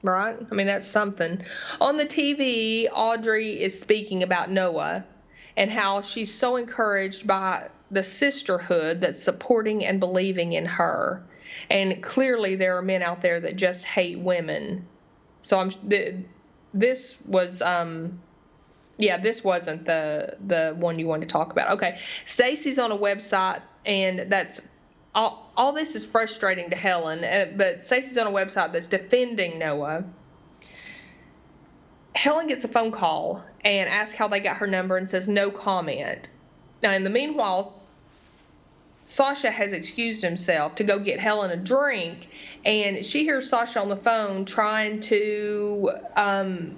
Right? I mean, that's something. On the TV, Audrey is speaking about Noah and how she's so encouraged by the sisterhood that's supporting and believing in her. And clearly, there are men out there that just hate women. So I'm. This was um, yeah, this wasn't the the one you wanted to talk about. Okay, Stacy's on a website, and that's all. All this is frustrating to Helen, uh, but Stacy's on a website that's defending Noah. Helen gets a phone call and asks how they got her number and says no comment. Now, in the meanwhile, Sasha has excused himself to go get Helen a drink, and she hears Sasha on the phone trying to um,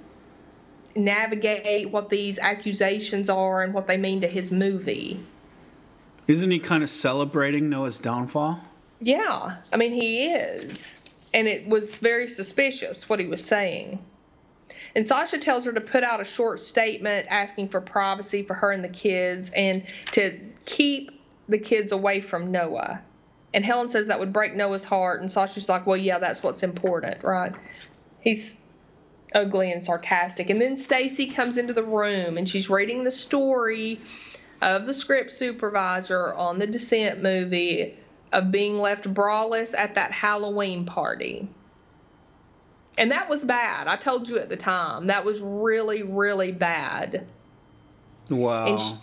navigate what these accusations are and what they mean to his movie. Isn't he kind of celebrating Noah's downfall? Yeah, I mean, he is. And it was very suspicious what he was saying. And Sasha tells her to put out a short statement asking for privacy for her and the kids and to keep the kids away from Noah. And Helen says that would break Noah's heart. And Sasha's like, well, yeah, that's what's important, right? He's ugly and sarcastic. And then Stacy comes into the room and she's reading the story of the script supervisor on the Descent movie of being left braless at that Halloween party. And that was bad. I told you at the time. That was really, really bad. Wow. She,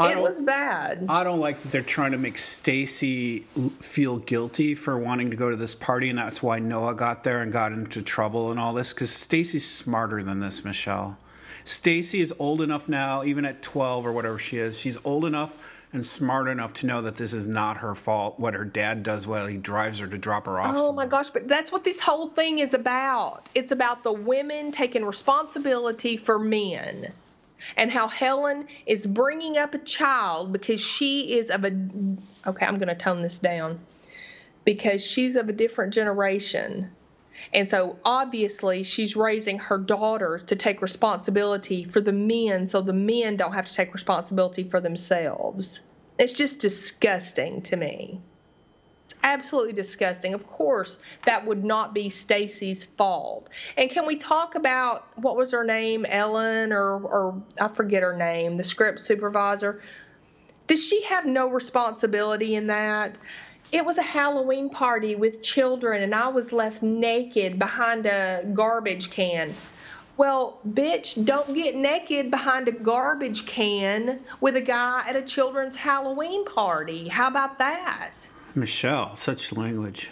it was bad. I don't like that they're trying to make Stacy feel guilty for wanting to go to this party, and that's why Noah got there and got into trouble and all this. Because Stacy's smarter than this, Michelle. Stacy is old enough now, even at 12 or whatever she is. She's old enough and smart enough to know that this is not her fault. What her dad does while he drives her to drop her off. Oh my gosh! But that's what this whole thing is about. It's about the women taking responsibility for men and how Helen is bringing up a child because she is of a okay, I'm going to tone this down because she's of a different generation. And so obviously she's raising her daughters to take responsibility for the men so the men don't have to take responsibility for themselves. It's just disgusting to me It's absolutely disgusting. Of course, that would not be Stacy's fault. And can we talk about what was her name, Ellen, or or I forget her name, the script supervisor? Does she have no responsibility in that? It was a Halloween party with children, and I was left naked behind a garbage can. Well, bitch, don't get naked behind a garbage can with a guy at a children's Halloween party. How about that? Michelle, such language.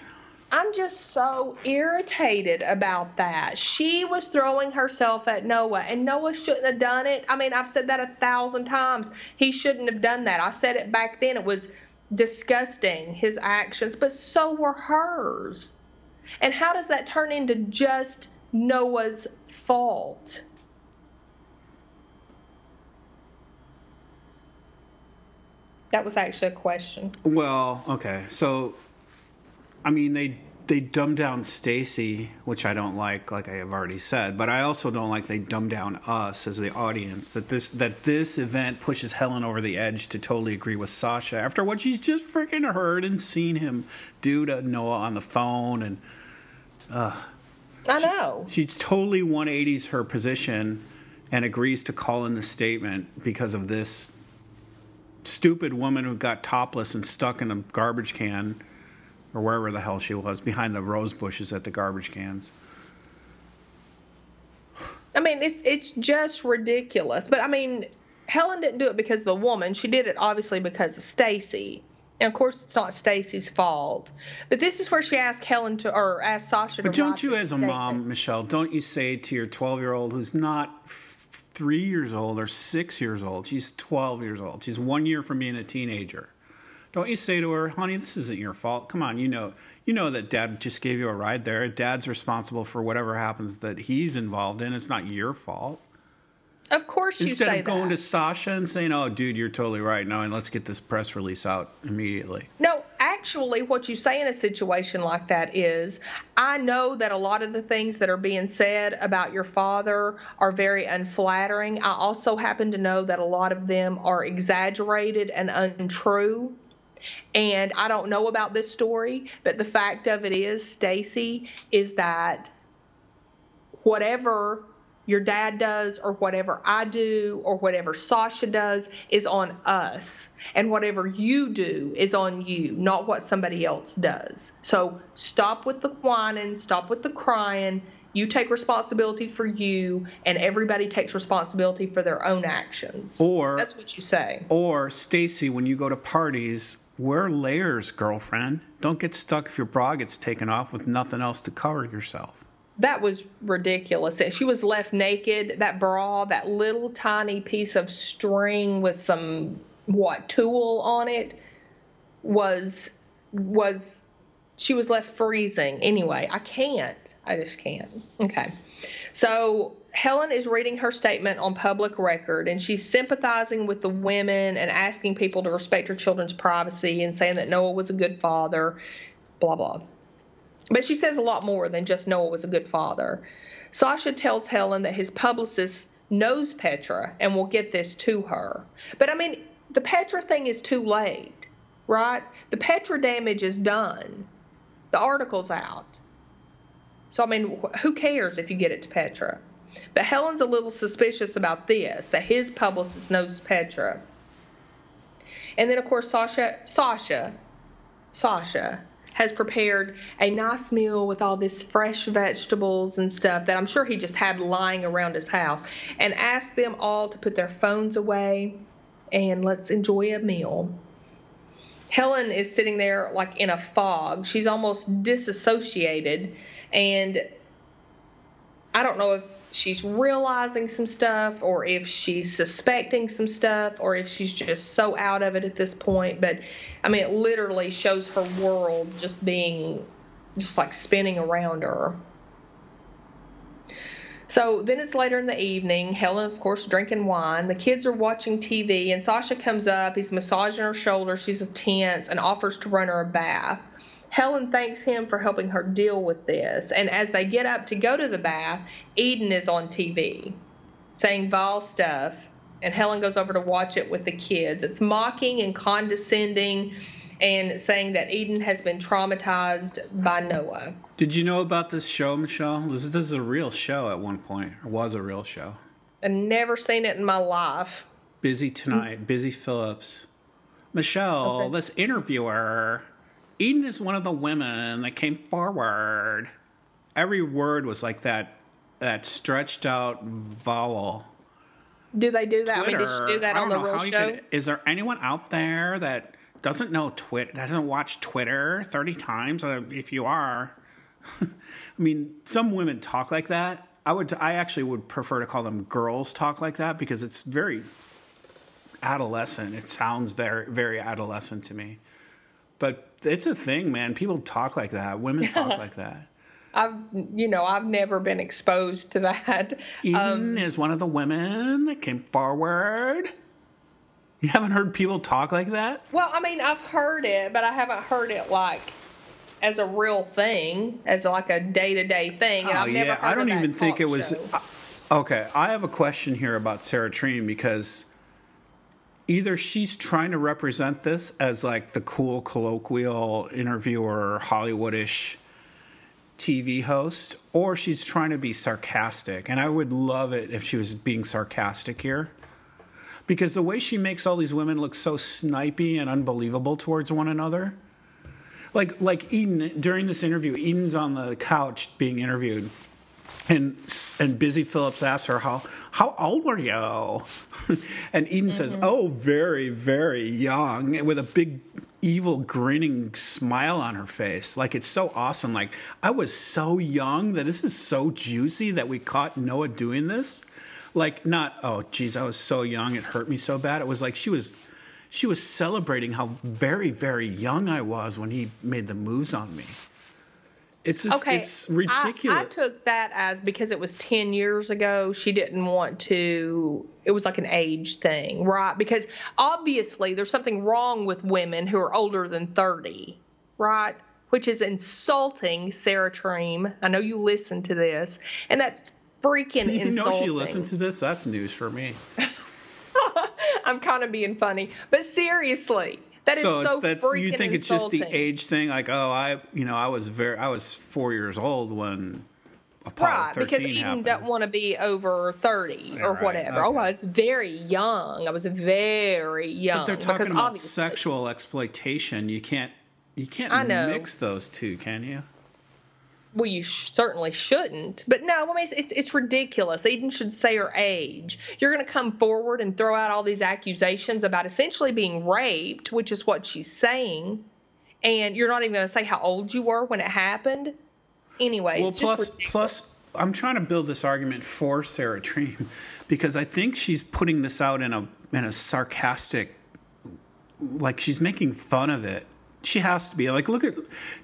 I'm just so irritated about that. She was throwing herself at Noah, and Noah shouldn't have done it. I mean, I've said that a thousand times. He shouldn't have done that. I said it back then. It was disgusting, his actions, but so were hers. And how does that turn into just Noah's fault? That was actually a question. Well, okay. So, I mean, they they dumb down Stacy, which I don't like, like I have already said. But I also don't like they dumb down us as the audience. That this that this event pushes Helen over the edge to totally agree with Sasha after what she's just freaking heard and seen him do to Noah on the phone and. Uh, I know. She, she totally 180s her position and agrees to call in the statement because of this stupid woman who got topless and stuck in a garbage can or wherever the hell she was behind the rose bushes at the garbage cans. I mean, it's it's just ridiculous. But I mean, Helen didn't do it because of the woman. She did it obviously because of Stacy. And of course, it's not Stacy's fault. But this is where she asked Helen to, or asked Sasha to. But don't you, as a mom, Michelle, don't you say to your 12 year old who's not three years old or six years old. She's 12 years old. She's one year from being a teenager. Don't you say to her, honey, this isn't your fault. Come on, you know, you know that dad just gave you a ride there. Dad's responsible for whatever happens that he's involved in. It's not your fault. Of course, you instead of going that. to Sasha and saying, "Oh, dude, you're totally right now, and let's get this press release out immediately." No, actually, what you say in a situation like that is, I know that a lot of the things that are being said about your father are very unflattering. I also happen to know that a lot of them are exaggerated and untrue. And I don't know about this story, but the fact of it is, Stacy, is that whatever your dad does or whatever I do or whatever Sasha does is on us. And whatever you do is on you, not what somebody else does. So stop with the whining, stop with the crying. You take responsibility for you, and everybody takes responsibility for their own actions. Or that's what you say. Or Stacy, when you go to parties, wear layers, girlfriend. Don't get stuck if your bra gets taken off with nothing else to cover yourself that was ridiculous. And She was left naked. That bra, that little tiny piece of string with some what tulle on it, was was she was left freezing. Anyway, I can't. I just can't. Okay. So Helen is reading her statement on public record and she's sympathizing with the women and asking people to respect her children's privacy and saying that Noah was a good father, blah, blah. But she says a lot more than just Noah was a good father. Sasha tells Helen that his publicist knows Petra and will get this to her. But I mean, the Petra thing is too late, right? The Petra damage is done. The article's out. So, I mean, who cares if you get it to Petra? But Helen's a little suspicious about this that his publicist knows Petra. And then, of course, Sasha, Sasha, Sasha has prepared a nice meal with all this fresh vegetables and stuff that I'm sure he just had lying around his house and asked them all to put their phones away and let's enjoy a meal. Helen is sitting there like in a fog. She's almost disassociated and I don't know if she's realizing some stuff or if she's suspecting some stuff or if she's just so out of it at this point but i mean it literally shows her world just being just like spinning around her so then it's later in the evening. Helen, of course, drinking wine. The kids are watching TV, and Sasha comes up. He's massaging her shoulder. She's tense and offers to run her a bath. Helen thanks him for helping her deal with this. And as they get up to go to the bath, Eden is on TV saying vile stuff. And Helen goes over to watch it with the kids. It's mocking and condescending and saying that Eden has been traumatized by Noah. Did you know about this show, Michelle? This, this is a real show at one point, or was a real show. I've never seen it in my life. Busy tonight, Busy Phillips. Michelle, okay. this interviewer Eden is one of the women that came forward. Every word was like that that stretched out vowel. Do they do that? Twitter, I mean, did she do that on the real show? Could, is there anyone out there that doesn't know Twitter, doesn't watch Twitter 30 times? Uh, if you are, I mean, some women talk like that. I would, I actually would prefer to call them girls talk like that because it's very adolescent. It sounds very, very adolescent to me. But it's a thing, man. People talk like that. Women talk like that. I've, you know, I've never been exposed to that. Eden um, is one of the women that came forward. You haven't heard people talk like that? Well, I mean, I've heard it, but I haven't heard it like as a real thing, as like a day to day thing. And oh, I've never yeah. I don't even think it was. Uh, okay, I have a question here about Sarah Treem because either she's trying to represent this as like the cool colloquial interviewer hollywoodish tv host or she's trying to be sarcastic. And i would love it if she was being sarcastic here. Because the way she makes all these women look so snipey and unbelievable towards one another like like eden during this interview eden's on the couch being interviewed and and busy phillips asks her how how old were you? And eden mm-hmm. says oh very very young with a big evil grinning smile on her face. Like it's so awesome. Like i was so young that this is so juicy that we caught noah doing this. Like not oh geez i was so young it hurt me so bad. It was like she was she was celebrating how very very young i was when he made the moves on me it's just, okay. it's ridiculous. I, I, took that as because it was 10 years ago, she didn't want to, it was like an age thing, right? Because obviously there's something wrong with women who are older than 30, right? Which is insulting, Sarah Treem. I know you listen to this, and that's freaking you insulting. You know she listens to this? That's news for me. I'm kind of being funny. But seriously, That is so so, it's that's freaking you think it's just the age thing like oh i you know i was very i was four years old when apollo Right, 13 because Eden happened. doesn't want to be over 30 Yeah, or right, whatever. okay. Oh, I was very young. I was very young. but they're talking about obviously- sexual exploitation you can't you can't mix those two can you Well, you sh- certainly shouldn't. But no, I mean, it's, it's, it's ridiculous. Eden should say her age. You're going to come forward and throw out all these accusations about essentially being raped, which is what she's saying. And you're not even going to say how old you were when it happened. Anyway, well plus plus i'm trying to build this argument for sarah Treem because i think she's putting this out in a in a sarcastic like she's making fun of it she has to be like look at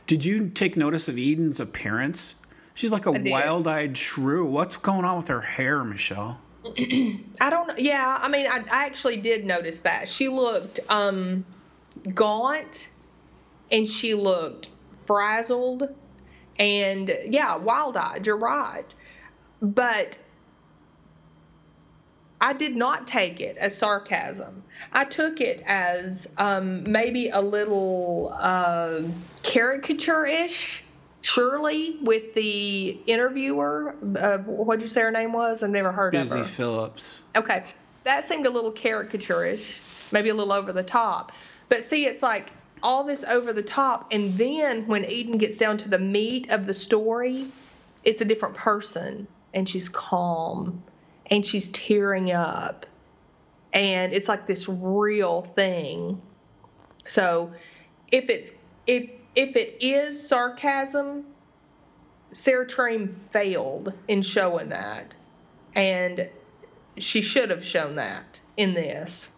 did you take notice of eden's appearance she's like a wild-eyed shrew what's going on with her hair michelle I don't. Yeah, I mean, I, I actually did notice that. She looked um, gaunt and she looked frazzled and, yeah, wild eyed. You're right. But I did not take it as sarcasm. I took it as um, maybe a little uh, caricature ish. Surely, with the interviewer, uh, what'd you say her name was? I've never heard of busy her. phillips Okay, that seemed a little caricature-ish, maybe a little over the top. But see, it's like all this over the top, and then when Eden gets down to the meat of the story, it's a different person, and she's calm, and she's tearing up, and it's like this real thing. So, if it's if if it is sarcasm, Sarah Treem failed in showing that, and she should have shown that in this.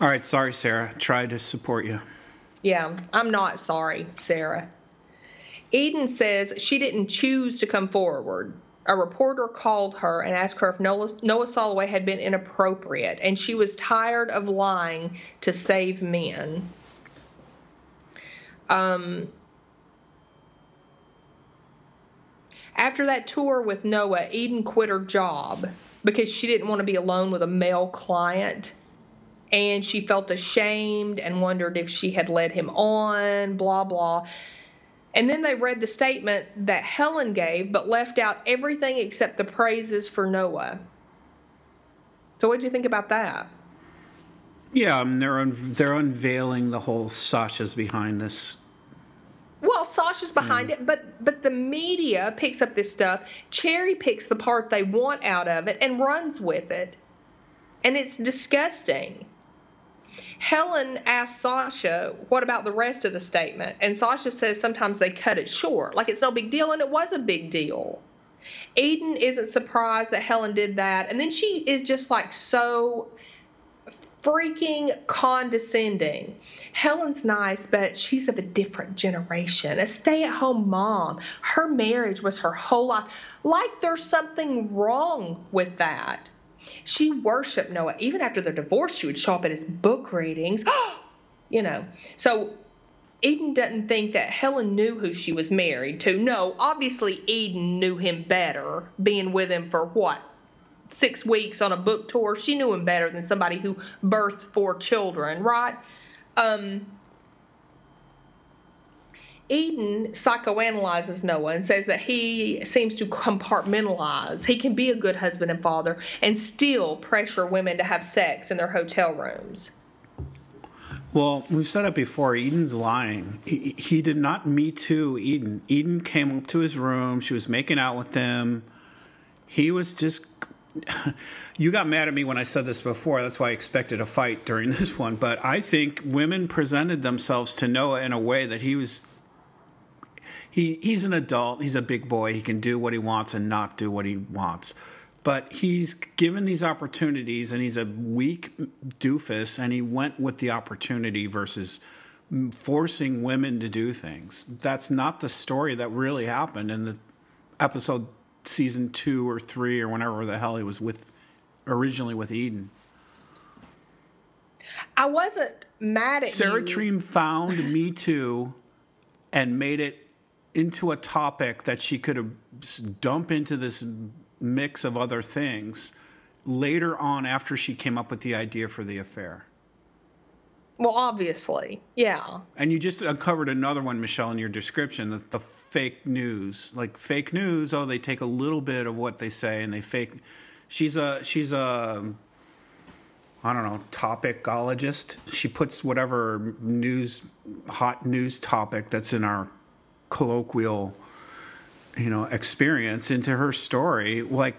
all right sorry sarah tried to support you Yeah, I'm not sorry, Sarah. Eden says she didn't choose to come forward. A reporter called her and asked her if Noah, Noah Solloway had been inappropriate, and she was tired of lying to save men. Um, after that tour with Noah, Eden quit her job because she didn't want to be alone with a male client and she felt ashamed and wondered if she had led him on, blah, blah. And then they read the statement that Helen gave, but left out everything except the praises for Noah. So, what do you think about that? yeah um, they're un- they're unveiling the whole sasha's behind this Well, Sasha's behind it, but but the media picks up this stuff, cherry picks the part they want out of it, and runs with it, and it's disgusting. Helen asks Sasha, "What about the rest of the statement?" And Sasha says sometimes they cut it short, like it's no big deal, and it was a big deal. Eden isn't surprised that Helen did that, and then she is just like so freaking condescending. Helen's nice, but she's of a different generation, a stay at home mom. Her marriage was her whole life. Like there's something wrong with that. She worshiped Noah. Even after their divorce, she would show up at his book readings. you know, so Eden doesn't think that Helen knew who she was married to. No, obviously Eden knew him better, being with him for what? Six weeks on a book tour. She knew him better than somebody who birthed four children, right? Um, Eden psychoanalyzes Noah and says that he seems to compartmentalize. He can be a good husband and father and still pressure women to have sex in their hotel rooms. Well, we've said it before. Eden's lying. He, he did not me too Eden. Eden came up to his room. She was making out with him. He was just. You got mad at me when I said this before. That's why I expected a fight during this one. But I think women presented themselves to Noah in a way that he was. He he's an adult. He's a big boy. He can do what he wants and not do what he wants. But he's given these opportunities, and he's a weak doofus, and he went with the opportunity versus forcing women to do things. That's not the story that really happened in the episode season two or three or whenever the hell he was with originally with Eden. I wasn't mad at Sarah you. Treem found Me Too and made it into a topic that she could dump into this mix of other things later on after she came up with the idea for the affair. Well, obviously, yeah. And you just uncovered another one, Michelle, in your description the, the fake news. Like fake news, oh, they take a little bit of what they say and they fake. She's a she's a I don't know topicologist. She puts whatever news hot news topic that's in our colloquial you know experience into her story like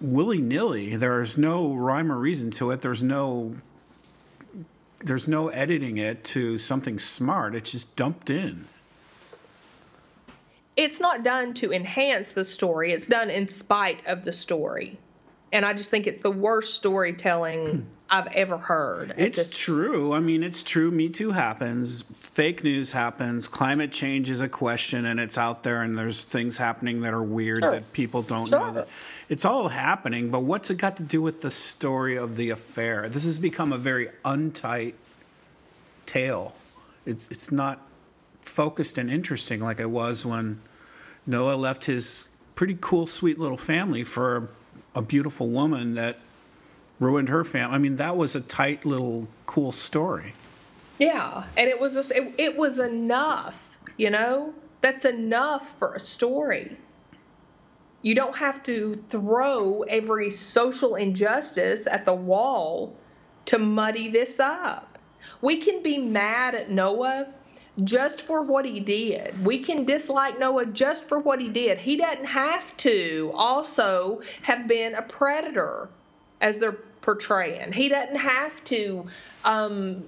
willy nilly. There's no rhyme or reason to it. There's no there's no editing it to something smart. It's just dumped in. It's not done to enhance the story. It's done in spite of the story. And I just think it's the worst storytelling hmm. I've ever heard. It's true. I mean, it's true. Me Too happens. Fake news happens. Climate change is a question, and it's out there, and there's things happening that are weird Sure. that people don't Sure. know. That it's all happening, but what's it got to do with the story of the affair? This has become a very untight tale. It's it's not focused and interesting like it was when Noah left his pretty cool, sweet little family for a, a beautiful woman that ruined her family. I mean, that was a tight little cool story. Yeah, and it was just, it, it was enough, you know? That's enough for a story. You don't have to throw every social injustice at the wall to muddy this up. We can be mad at Noah just for what he did. We can dislike Noah just for what he did. He doesn't have to also have been a predator as they're portraying. He doesn't have to um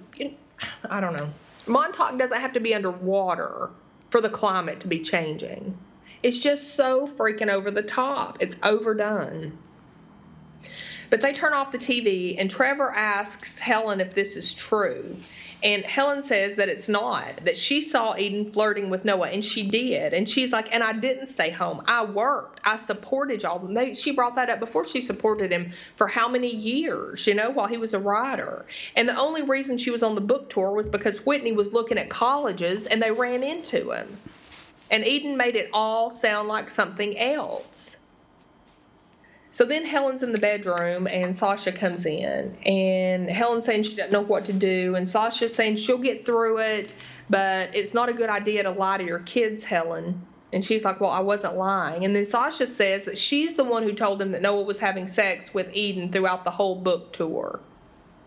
I don't know. Montauk doesn't have to be underwater for the climate to be changing. It's just so freaking over the top. It's overdone. But they turn off the TV, and Trevor asks Helen if this is true. And Helen says that it's not, that she saw Eden flirting with Noah, and she did. And she's like, and I didn't stay home. I worked. I supported y'all. They, she brought that up before she supported him for how many years, you know, while he was a writer. And the only reason she was on the book tour was because Whitney was looking at colleges and they ran into him. And Eden made it all sound like something else. So then Helen's in the bedroom and Sasha comes in and Helen's saying she doesn't know what to do and Sasha's saying she'll get through it, but it's not a good idea to lie to your kids, Helen. And she's like, Well, I wasn't lying. And then Sasha says that she's the one who told him that Noah was having sex with Eden throughout the whole book tour.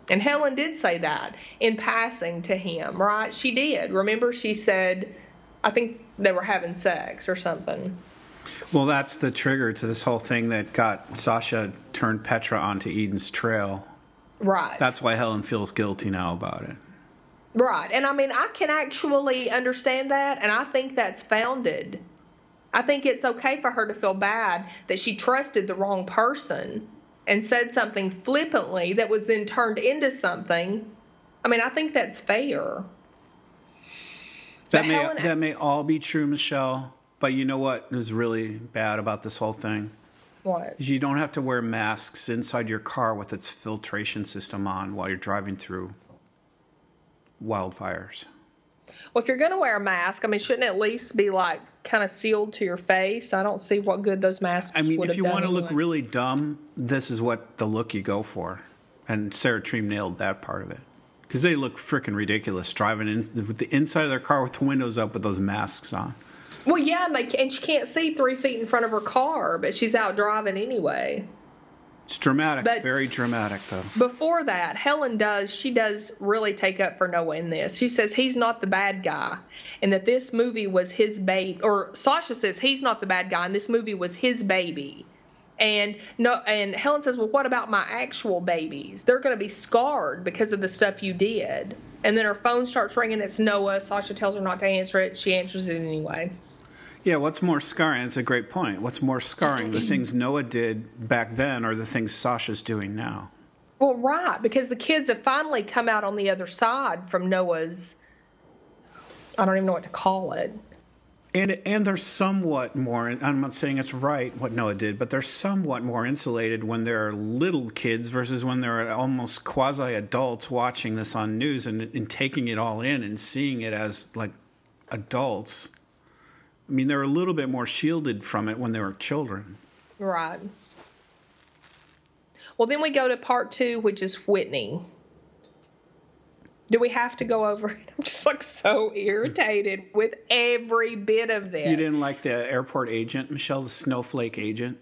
And Helen did say that in passing to him, right? She did. Remember, she said, I think they were having sex or something. Well, that's the trigger to this whole thing that got Sasha turned Petra onto Eden's trail. Right. That's why Helen feels guilty now about it. Right. And I mean, I can actually understand that, and I think that's founded. I think it's okay for her to feel bad that she trusted the wrong person and said something flippantly that was then turned into something. I mean, I think that's fair. That But may Helen- that may all be true, Michelle. But you know what is really bad about this whole thing? What? Is you don't have to wear masks inside your car with its filtration system on while you're driving through wildfires. Well, if you're going to wear a mask, I mean, shouldn't it at least be like kind of sealed to your face? I don't see what good those masks I mean, if you want to look really dumb, this is what the look you go for. And Sarah Treem nailed that part of it. Because they look freaking ridiculous driving in with the inside of their car with the windows up with those masks on. Well, yeah, and, she can't see three feet in front of her car, but she's out driving anyway. It's dramatic, But- very dramatic, though. Before that, Helen does, she does really take up for Noah in this. She says he's not the bad guy and that this movie was his baby, or Sasha says he's not the bad guy and this movie was his baby. And no, and Helen says, well, what about my actual babies? They're going to be scarred because of the stuff you did. And then her phone starts ringing. It's Noah. Sasha tells her not to answer it. She answers it anyway. Yeah, what's more scarring? It's a great point. What's more scarring, the things Noah did back then or the things Sasha's doing now? Well, right, because the kids have finally come out on the other side from Noah's. I don't even know what to call it. And and they're somewhat more. I'm not saying it's right what Noah did, but they're somewhat more insulated when they're little kids versus when they're almost quasi adults watching this on news and, and taking it all in and seeing it as like adults. I mean, they're a little bit more shielded from it when they were children. Right. Well, then we go to part two, which is Whitney. Do we have to go over it? I'm just like so irritated with every bit of this. You didn't like the airport agent, Michelle, the snowflake agent?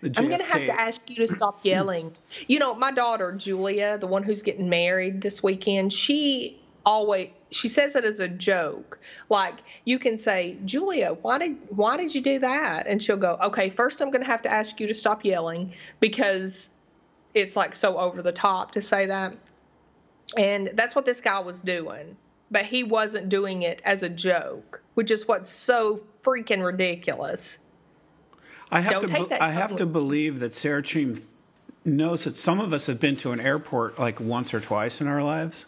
The I'm going to have to ask you to stop yelling. You know, my daughter, Julia, the one who's getting married this weekend, she always she says it as a joke. Like you can say, "Julia, why did why did you do that?" And she'll go, "Okay, first I'm going to have to ask you to stop yelling because it's like so over the top to say that." And that's what this guy was doing. But he wasn't doing it as a joke, which is what's so freaking ridiculous. I have Don't to. be- I have to believe that Sarah Treem knows that some of us have been to an airport like once or twice in our lives.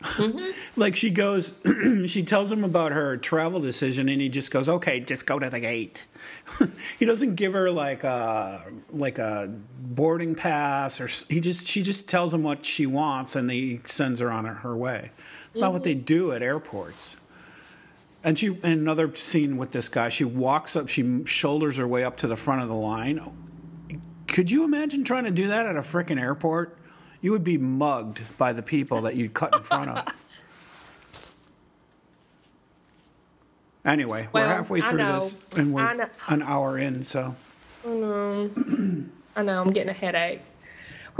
Mm-hmm. like she goes, she tells him about her travel decision, and he just goes, "Okay, just go to the gate." he doesn't give her like a like a boarding pass, or he just she just tells him what she wants, and he sends her on her, way. Not what they Mm-hmm. do at airports. And she, in another scene with this guy, she walks up, she shoulders her way up to the front of the line. Could you imagine trying to do that at a frickin' airport? You would be mugged by the people that you cut in front of. Anyway, we're halfway through this, and we're an hour in, so. Oh, I know. I know, I'm getting a headache.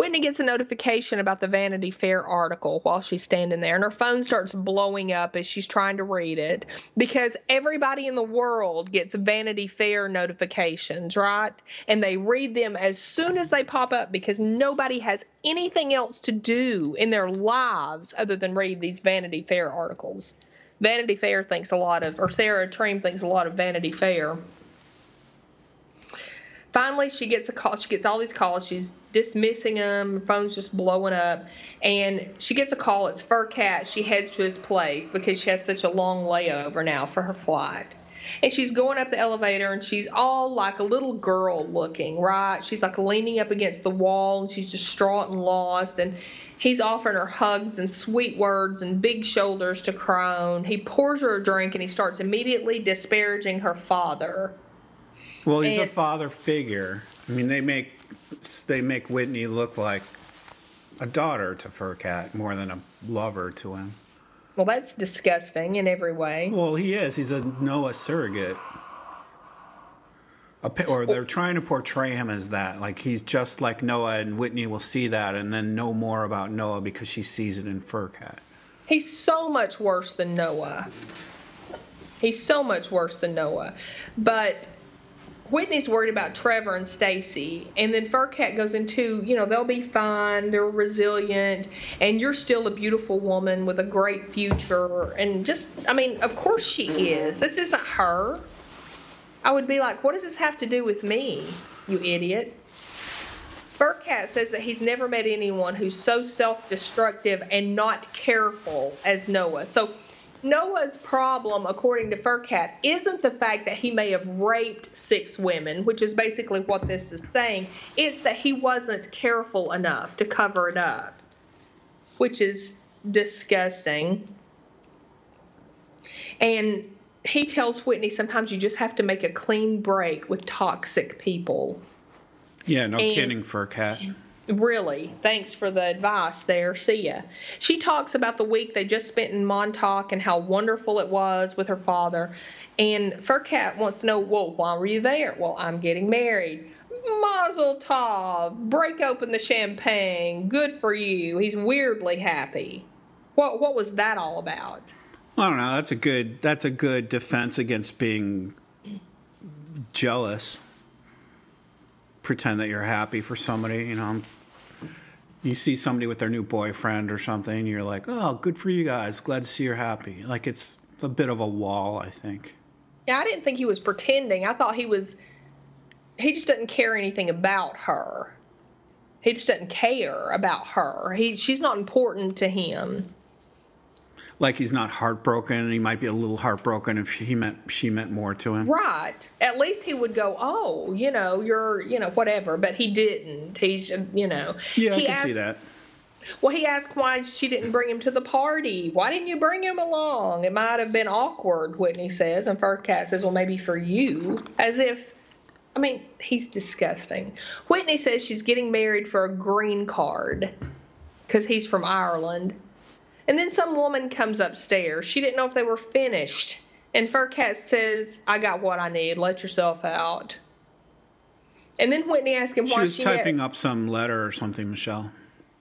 Whitney gets a notification about the Vanity Fair article while she's standing there, and her phone starts blowing up as she's trying to read it because everybody in the world gets Vanity Fair notifications, right? And they read them as soon as they pop up because nobody has anything else to do in their lives other than read these Vanity Fair articles. Vanity Fair thinks a lot of, or Sarah Treem thinks a lot of Vanity Fair. Finally, she gets a call. She gets all these calls. She's dismissing them. Her phone's just blowing up. And she gets a call. It's Furkat. She heads to his place because she has such a long layover now for her flight. And she's going up the elevator and she's all like a little girl looking, right? She's like leaning up against the wall and she's distraught and lost. And he's offering her hugs and sweet words and big shoulders to cry on. He pours her a drink and he starts immediately disparaging her father. Well, he's a father figure. I mean, they make they make Whitney look like a daughter to Furkat more than a lover to him. Well, that's disgusting in every way. Well, he is. He's a Noah surrogate. A, or they're trying to portray him as that. Like he's just like Noah, and Whitney will see that and then know more about Noah because she sees it in Furkat. He's so much worse than Noah. He's so much worse than Noah. But Whitney's worried about Trevor and Stacy, and then Furkat goes into, you know, they'll be fine, they're resilient, and you're still a beautiful woman with a great future. And just, I mean, of course she is. This isn't her. I would be like, what does this have to do with me, you idiot? Furkat says that he's never met anyone who's so self destructive and not careful as Noah. So, Noah's problem, according to Furkat, isn't the fact that he may have raped six women, which is basically what this is saying. It's that he wasn't careful enough to cover it up, which is disgusting. And he tells Whitney sometimes you just have to make a clean break with toxic people. Yeah, no And- kidding, Furkat. Really, thanks for the advice there. See ya. She talks about the week they just spent in Montauk and how wonderful it was with her father. And Furkat wants to know, well, why were you there? Well, I'm getting married. Mazel tov. Break open the champagne. Good for you. He's weirdly happy. What what was that all about? I don't know. That's a good. That's a good defense against being jealous. Pretend that you're happy for somebody. You know, you see somebody with their new boyfriend or something. You're like, oh, good for you guys. Glad to see you're happy. Like it's a bit of a wall, I think. Yeah, I didn't think he was pretending. I thought he was. He just doesn't care anything about her. He just doesn't care about her. He she's not important to him. Like he's not heartbroken, and he might be a little heartbroken if he meant she meant more to him. Right. At least he would go, oh, you know, you're, you know, whatever. But he didn't. He's, you know. Yeah, I can see that. Well, he asked why she didn't bring him to the party. Why didn't you bring him along? It might have been awkward, Whitney says. And Furkat says, well, maybe for you. As if, I mean, he's disgusting. Whitney says she's getting married for a green card. because he's from Ireland. And then some woman comes upstairs. She didn't know if they were finished. And Furkat says, I got what I need. Let yourself out. And then Whitney asked him She why was she typing had, up some letter or something, Michelle,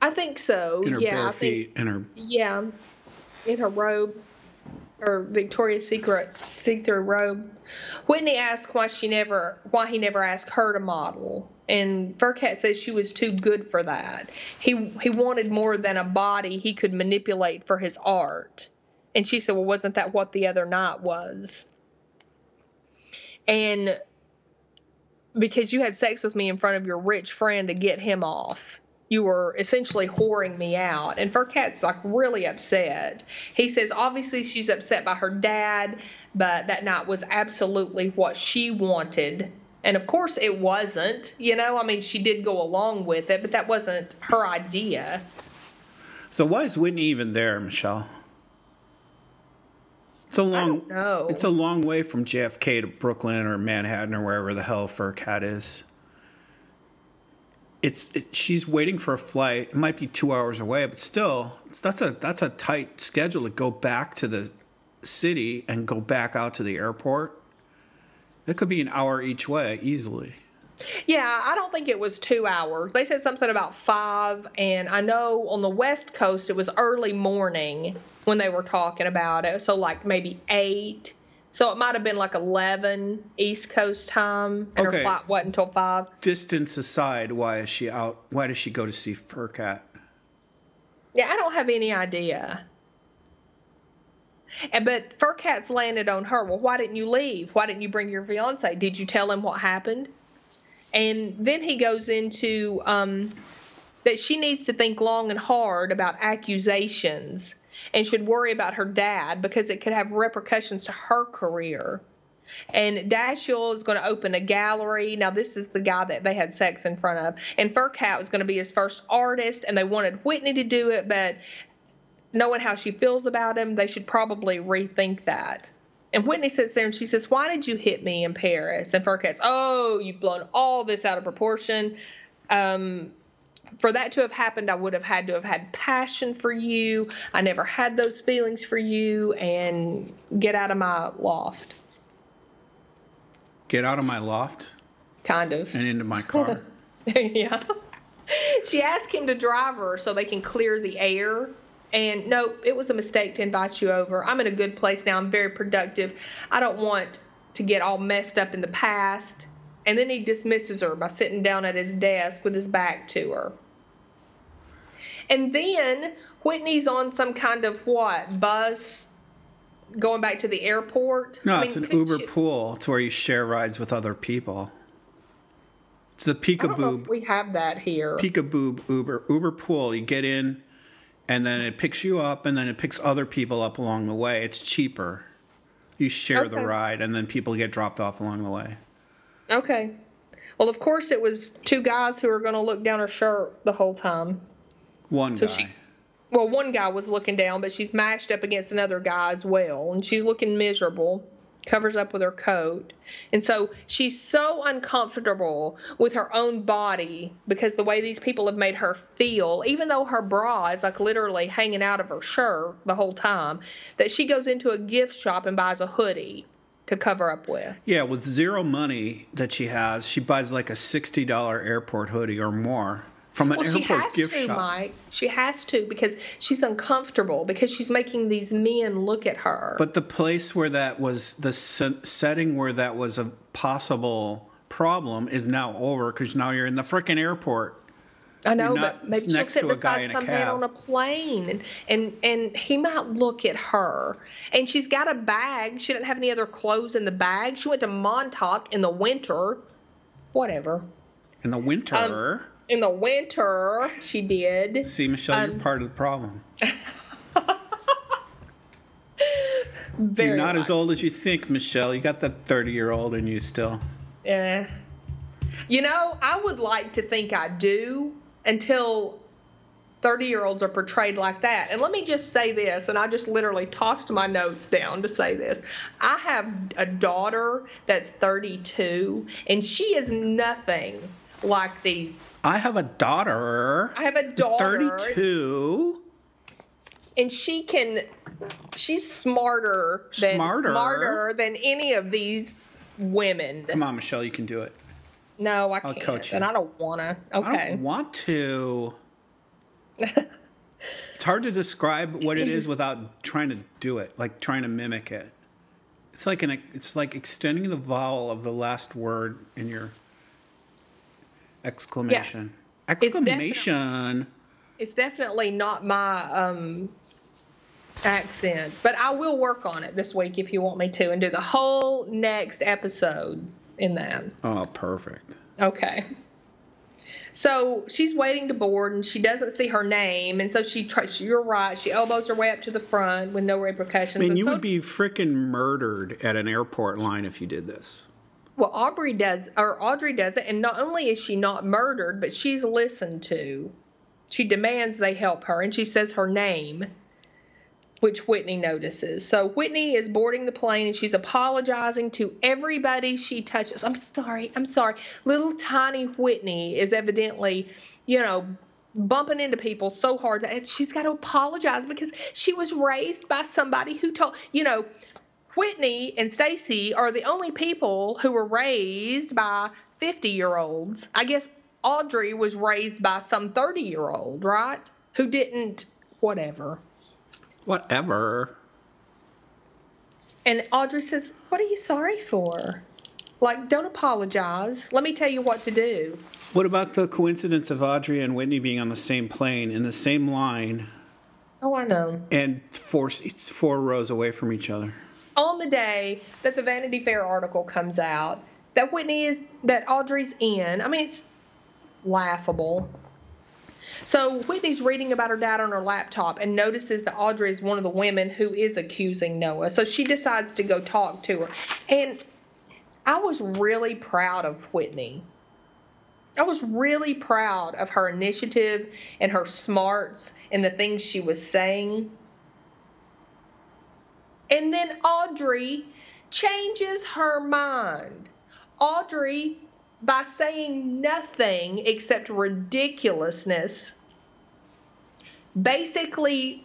I think so. in her yeah, bare I think, feet, in her yeah, in her robe, her Victoria's Secret see-through robe. Whitney asked why she never, why he never asked her to model, and Furkat says she was too good for that. He he wanted more than a body he could manipulate for his art, and she said, well, wasn't that what the other night was? And because you had sex with me in front of your rich friend to get him off. You were essentially whoring me out. And Furkat's like really upset. He says obviously she's upset by her dad, but that night was absolutely what she wanted. And of course it wasn't. You know, I mean, she did go along with it, but that wasn't her idea. So why is Whitney even there, Michelle? It's a long. It's a long way from JFK to Brooklyn or Manhattan or wherever the hell Furkat is. It's it, she's waiting for a flight. It might be two hours away, but still, that's a that's a tight schedule to go back to the city and go back out to the airport. It could be an hour each way easily. Yeah, I don't think it was two hours. They said something about five, and I know on the West Coast it was early morning when they were talking about it. So, like maybe eight. So, it might have been like 11 East Coast time, and Okay. her flight wasn't until five. Distance aside, why is she out? Why does she go to see Furkat? Yeah, I don't have any idea. And, but Furkat's landed on her. Well, why didn't you leave? Why didn't you bring your fiance? Did you tell him what happened? And then he goes into um, that she needs to think long and hard about accusations and should worry about her dad because it could have repercussions to her career. And Dashiell is going to open a gallery. Now, this is the guy that they had sex in front of. And Furkat was going to be his first artist, and they wanted Whitney to do it, but knowing how she feels about him, they should probably rethink that. And Whitney sits there and she says, Why did you hit me in Paris? And Furkat's, Oh, you've blown all this out of proportion. Um, for that to have happened, I would have had to have had passion for you. I never had those feelings for you, and get out of my loft, Get out of my loft kind of. and into my car. yeah. She asked him to drive her so they can clear the air. And no, it was a mistake to invite you over. I'm in a good place now. I'm very productive. I don't want to get all messed up in the past. And then he dismisses her by sitting down at his desk with his back to her. And then Whitney's on some kind of what bus going back to the airport. No, I mean, it's an Uber you- pool. It's where you share rides with other people. It's the peekaboo we have that here. peekaboo Uber Uber pool. You get in, and then it picks you up, and then it picks other people up along the way. It's cheaper. You share the ride, and then people get dropped off along the way. Okay. Well, of course, it was two guys who were going to look down her shirt the whole time. One So guy. she- Well, one guy was looking down, but she's mashed up against another guy as well, and she's looking miserable. Covers up with her coat. And so she's so uncomfortable with her own body because the way these people have made her feel, even though her bra is like literally hanging out of her shirt the whole time, that she goes into a gift shop and buys a hoodie to cover up with. Yeah, with zero money that she has, she buys like a sixty dollar airport hoodie or more from an Well, she airport has gift to, shop. Mike. She has to because she's uncomfortable because she's making these men look at her. But the place where that was the se- setting where that was a possible problem is now over because now you're in the frickin' airport. I know, but maybe she'll sit to a guy beside some man on a plane, and, and and he might look at her. And she's got a bag. She didn't have any other clothes in the bag. She went to Montauk in the winter. Whatever. In the winter, Um, In the winter, she did. see, Michelle, um, you're part of the problem. You're not as old as you think, Michelle. You got that 30 year old in you still. Yeah. You know, I would like to think I do until 30 year olds are portrayed like that. And let me just say this, and I just literally tossed my notes down to say this. I have a daughter that's 32, and she is nothing like these. I have a daughter. I have a daughter. 32. and she can she's smarter than Smarter? smarter than any of these women. Come on, Michelle, you can do it. No, I I'll can't. coach you. And I don't wanna. I Okay. don't want to. it's hard to describe what it is without trying to do it, like trying to mimic it. It's like an it's like extending the vowel of the last word in your exclamation. definitely- Exclamation. It's definitely not my um accent, but I will work on it this week if you want me to and do the whole next episode in that. Oh, perfect. Okay. So she's waiting to board and she doesn't see her name, and so she tries. You're right. She elbows her way up to the front with no repercussions. I mean, and you so, would be freaking murdered at an airport line if you did this. well. Aubrey does, or Audrey does it, and not only is she not murdered, but she's listened to. She demands they help her, and she says her name, which Whitney notices. So Whitney is boarding the plane, and she's apologizing to everybody she touches. I'm sorry. I'm sorry. Little tiny Whitney is evidently, you know, bumping into people so hard that she's got to apologize because she was raised by somebody who told, you know, Whitney and Stacy are the only people who were raised by 50 year olds. I guess Audrey was raised by some 30 year old, right? Who didn't, whatever. Whatever. And Audrey says, What are you sorry for? Like, don't apologize. Let me tell you what to do. What about the coincidence of Audrey and Whitney being on the same plane in the same line Oh, I know. and four it's four rows away from each other? On the day that the Vanity Fair article comes out, that Whitney is, that Audrey's in, I mean, it's laughable. So Whitney's reading about her dad on her laptop and notices that Audrey is one of the women who is accusing Noah. So she decides to go talk to her. And I was really proud of Whitney. I was really proud of her initiative and her smarts and the things she was saying. And then Audrey changes her mind. Audrey, by saying nothing except ridiculousness, basically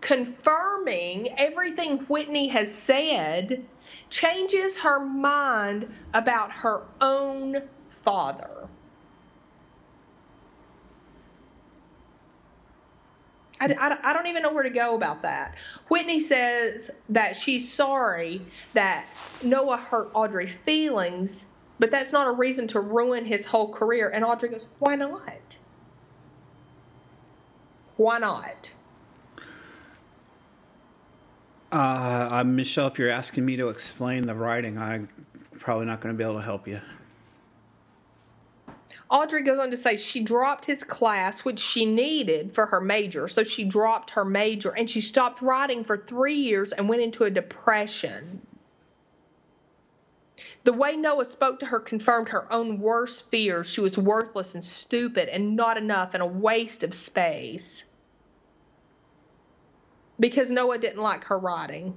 confirming everything Whitney has said, changes her mind about her own father. I, I, I don't even know where to go about that. Whitney says that she's sorry that Noah hurt Audrey's feelings, but that's not a reason to ruin his whole career. And Audrey goes, Why not? Why not? Uh, uh, Michelle, if you're asking me to explain the writing, I'm probably not going to be able to help you. Audrey goes on to say she dropped his class, which she needed for her major. So she dropped her major and she stopped writing for three years and went into a depression. The way Noah spoke to her confirmed her own worst fears. She was worthless and stupid and not enough and a waste of space. Because Noah didn't like her writing.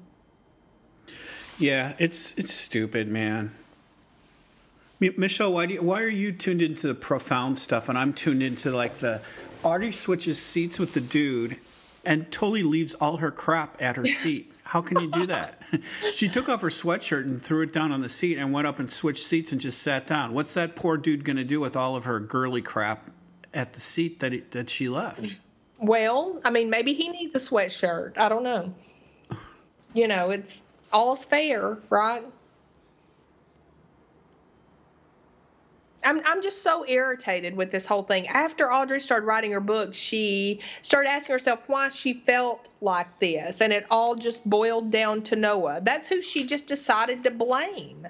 Yeah, it's it's stupid, man. Michelle, why do you, why are you tuned into the profound stuff and I'm tuned into like the Audrey switches seats with the dude and totally leaves all her crap at her seat. How can you do that? she took off her sweatshirt and threw it down on the seat and went up and switched seats and just sat down. What's that poor dude going to do with all of her girly crap at the seat that that she left? Well, I mean, maybe he needs a sweatshirt. I don't know. You know, it's all's fair, right? I'm I'm just so irritated with this whole thing. After Audrey started writing her book, she started asking herself why she felt like this, and it all just boiled down to Noah. That's who she just decided to blame.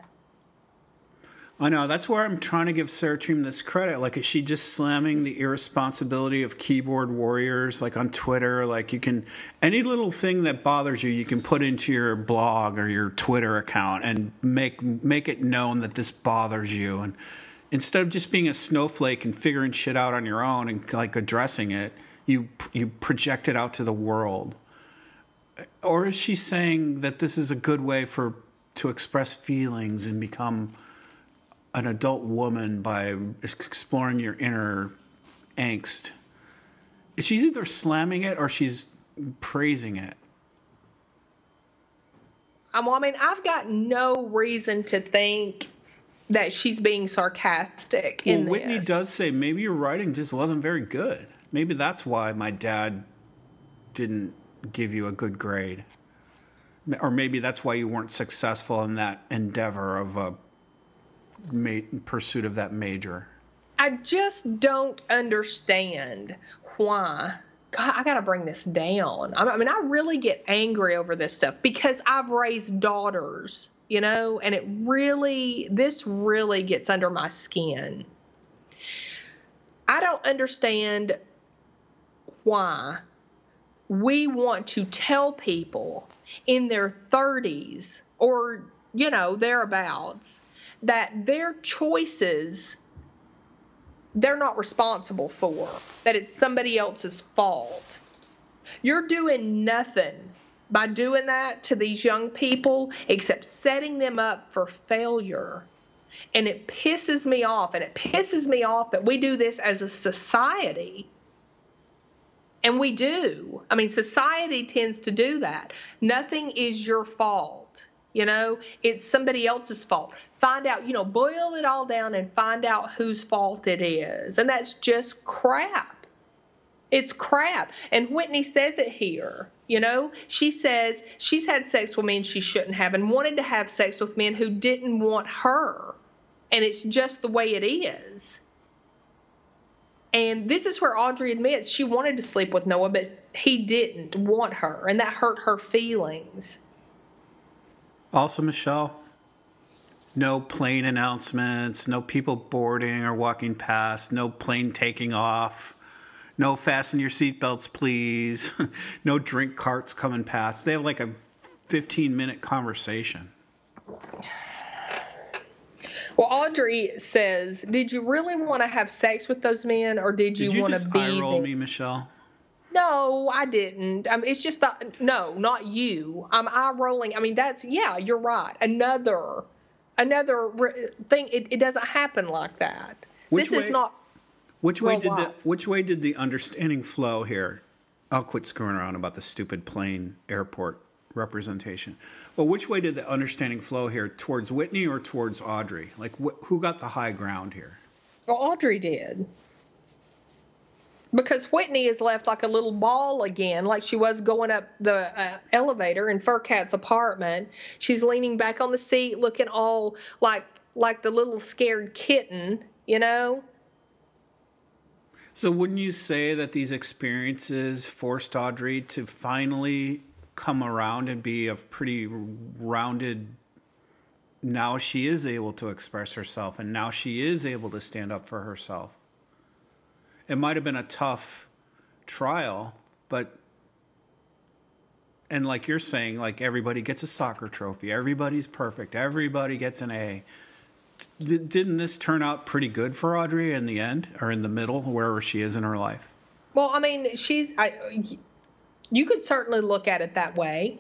I know that's where I'm trying to give Treem this credit. Like, is she just slamming the irresponsibility of keyboard warriors, like on Twitter? Like, you can any little thing that bothers you, you can put into your blog or your Twitter account and make make it known that this bothers you. And instead of just being a snowflake and figuring shit out on your own and like addressing it, you you project it out to the world. Or is she saying that this is a good way for to express feelings and become an adult woman by exploring your inner angst, she's either slamming it or she's praising it. Um, I mean, I've got no reason to think that she's being sarcastic Well, Whitney this. does say maybe your writing just wasn't very good. Maybe that's why my dad didn't give you a good grade. Or maybe that's why you weren't successful in that endeavor of a ma- pursuit of that major. I just don't understand why. God, I got to bring this down. I I mean, I really get angry over this stuff because I've raised daughters, you know, and it really, this really gets under my skin. I don't understand why we want to tell people in their 30s or, you know, thereabouts that their choices they're not responsible for, that it's somebody else's fault. You're doing nothing by doing that to these young people except setting them up for failure. And it pisses me off. And it pisses me off that we do this as a society. And we do. I mean, society tends to do that. Nothing is your fault. You know, it's somebody else's fault. Find out, you know, boil it all down and find out whose fault it is. And that's just crap. It's crap. And Whitney says it here. You know, she says she's had sex with men she shouldn't have and wanted to have sex with men who didn't want her. And it's just the way it is. And this is where Audrey admits she wanted to sleep with Noah, but he didn't want her. And that hurt her feelings. Also, Michelle, no plane announcements, no people boarding or walking past, no plane taking off, no fasten your seatbelts, please, no drink carts coming past. They have like a 15 minute conversation. Well, Audrey says, "Did you really want to have sex with those men, or did you, Did you want to just be?" eye roll them? me, Michelle? No, I didn't. Mean, it's just that, no, not you. I'm eye rolling. I mean, that's yeah, you're right. Another, another re- thing. It, it doesn't happen like that. Which this way- is not. Which way Well, did the which way did the understanding flow here? I'll quit screwing around about the stupid plane airport representation. But which way did the understanding flow here? Towards Whitney or towards Audrey? Like wh- who got the high ground here? Well, Audrey did. Because Whitney is left like a little ball again, like she was going up the uh, elevator in Furkat's apartment. She's leaning back on the seat, looking all like like the little scared kitten, you know. So wouldn't you say that these experiences forced Audrey to finally come around and be a pretty rounded now she is able to express herself and now she is able to stand up for herself. It might have been a tough trial, but and like you're saying, like everybody gets a soccer trophy, everybody's perfect, everybody gets an A. Didn't this turn out pretty good for Audrey in the end or in the middle, wherever she is in her life? Well, I mean, she's. I, you could certainly look at it that way.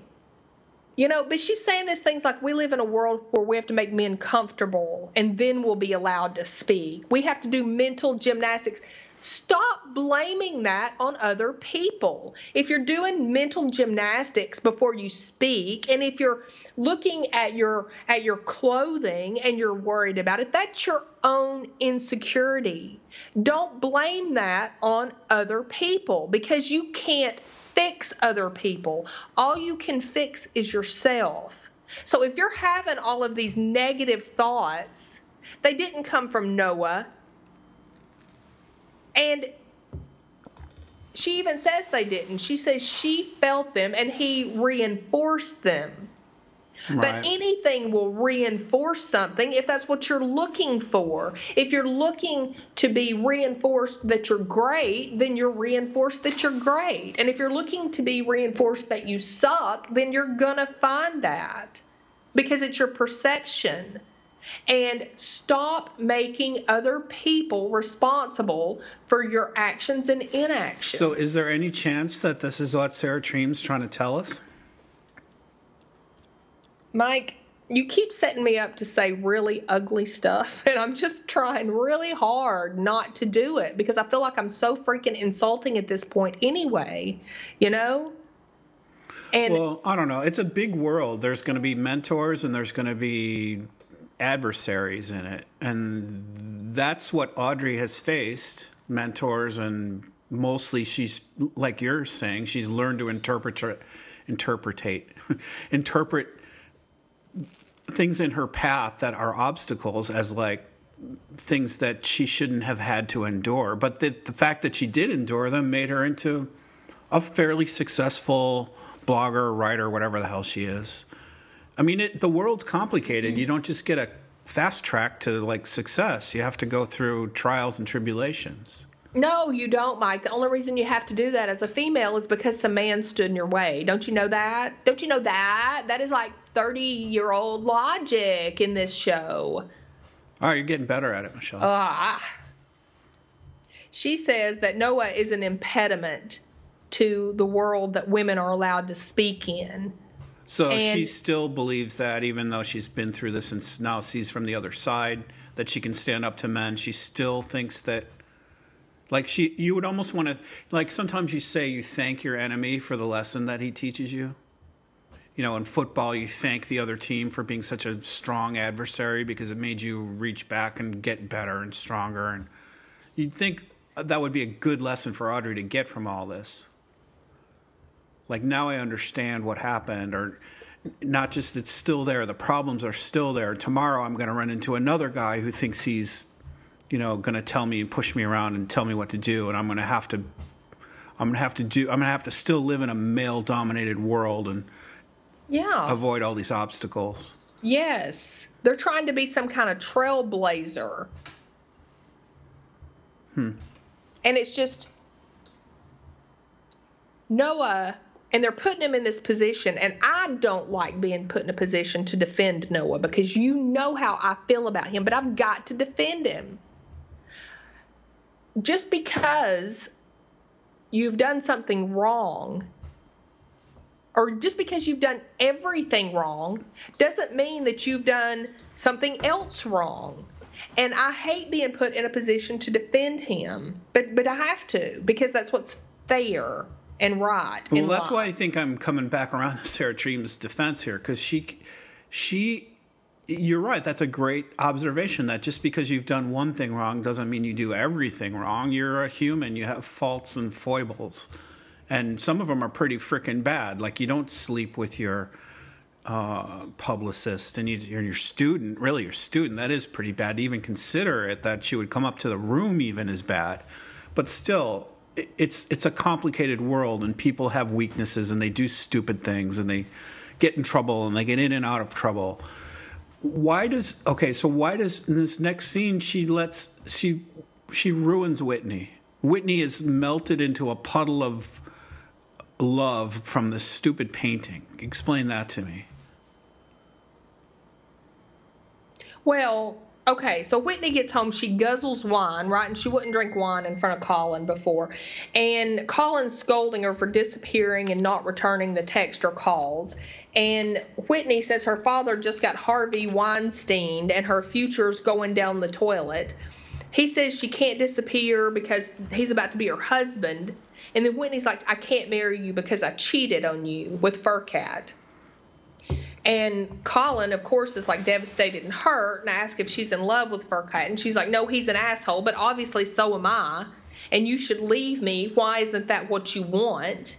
You know, but she's saying these things like we live in a world where we have to make men comfortable and then we'll be allowed to speak. We have to do mental gymnastics. Stop blaming that on other people. If you're doing mental gymnastics before you speak and if you're looking at your at your clothing and you're worried about it, that's your own insecurity. Don't blame that on other people because you can't fix other people. All you can fix is yourself. So if you're having all of these negative thoughts, they didn't come from Noah. And she even says they didn't. She says she felt them and he reinforced them. But anything will reinforce something if that's what you're looking for. If you're looking to be reinforced that you're great, then you're reinforced that you're great. And if you're looking to be reinforced that you suck, then you're going to find that because it's your perception. And stop making other people responsible for your actions and inactions. So, is there any chance that this is what Sarah Treem's trying to tell us? Mike, you keep setting me up to say really ugly stuff, and I'm just trying really hard not to do it because I feel like I'm so freaking insulting at this point anyway, you know? And well, I don't know. It's a big world. There's going to be mentors and there's going to be adversaries in it. And that's what Audrey has faced mentors, and mostly she's, like you're saying, she's learned to interpret, interpretate, interpret things in her path that are obstacles as like things that she shouldn't have had to endure. But the, the fact that she did endure them made her into a fairly successful blogger, writer, whatever the hell she is. I mean, it, the world's complicated. You don't just get a fast track to like success. You have to go through trials and tribulations. No, you don't, Mike. The only reason you have to do that as a female is because some man stood in your way. Don't you know that? Don't you know that? That is like 30 year old logic in this show. Oh, you're getting better at it, Michelle. Ah. She says that Noah is an impediment to the world that women are allowed to speak in. So and, she still believes that, even though she's been through this and now sees from the other side that she can stand up to men, she still thinks that, like she, you would almost want to, like sometimes you say you thank your enemy for the lesson that he teaches you. You know, in football, you thank the other team for being such a strong adversary because it made you reach back and get better and stronger. And you'd think that would be a good lesson for Audrey to get from all this like now I understand what happened, or not just it's still there, the problems are still there. Tomorrow I'm going to run into another guy who thinks he's, you know, going to tell me and push me around and tell me what to do, and I'm going to have to, I'm to have to do, I'm going to have to still live in a male dominated world and yeah, avoid all these obstacles. Yes, they're trying to be some kind of trailblazer. Hmm. And it's just Noah and they're putting him in this position and i don't like being put in a position to defend noah because you know how i feel about him but i've got to defend him just because you've done something wrong or just because you've done everything wrong doesn't mean that you've done something else wrong and i hate being put in a position to defend him but but i have to because that's what's fair and right. Well, that's why I think I'm coming back around to Sarah Treem's defense here because she, she, you're right. That's a great observation. That just because you've done one thing wrong doesn't mean you do everything wrong. You're a human. You have faults and foibles, and some of them are pretty freaking bad. Like you don't sleep with your uh, publicist and you, your student. Really, your student. That is pretty bad. To even consider it that she would come up to the room even is bad. But still, it's it's a complicated world and people have weaknesses and they do stupid things and they get in trouble and they get in and out of trouble why does okay so why does in this next scene she lets she she ruins whitney whitney is melted into a puddle of love from this stupid painting explain that to me well Okay, so Whitney gets home. She guzzles wine, right? And she wouldn't drink wine in front of Colin before. And Colin's scolding her for disappearing and not returning the text or calls. And Whitney says her father just got Harvey Weinstein and her future's going down the toilet. He says she can't disappear because he's about to be her husband. And then Whitney's like, I can't marry you because I cheated on you with Furkat. And Colin, of course, is like devastated and hurt and asks if she's in love with Furkat. And she's like, no, he's an asshole, but obviously so am I. And you should leave me. Why isn't that what you want?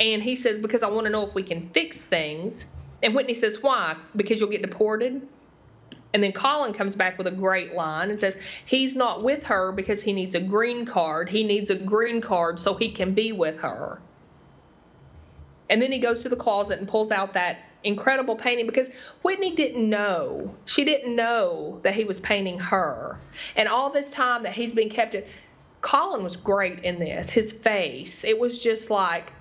And he says, because I want to know if we can fix things. And Whitney says, why? Because you'll get deported? And then Colin comes back with a great line and says, he's not with her because he needs a green card. He needs a green card so he can be with her. And then he goes to the closet and pulls out that incredible painting because Whitney didn't know. She didn't know that he was painting her. And all this time that he's been kept in Colin was great in this. His face. It was just like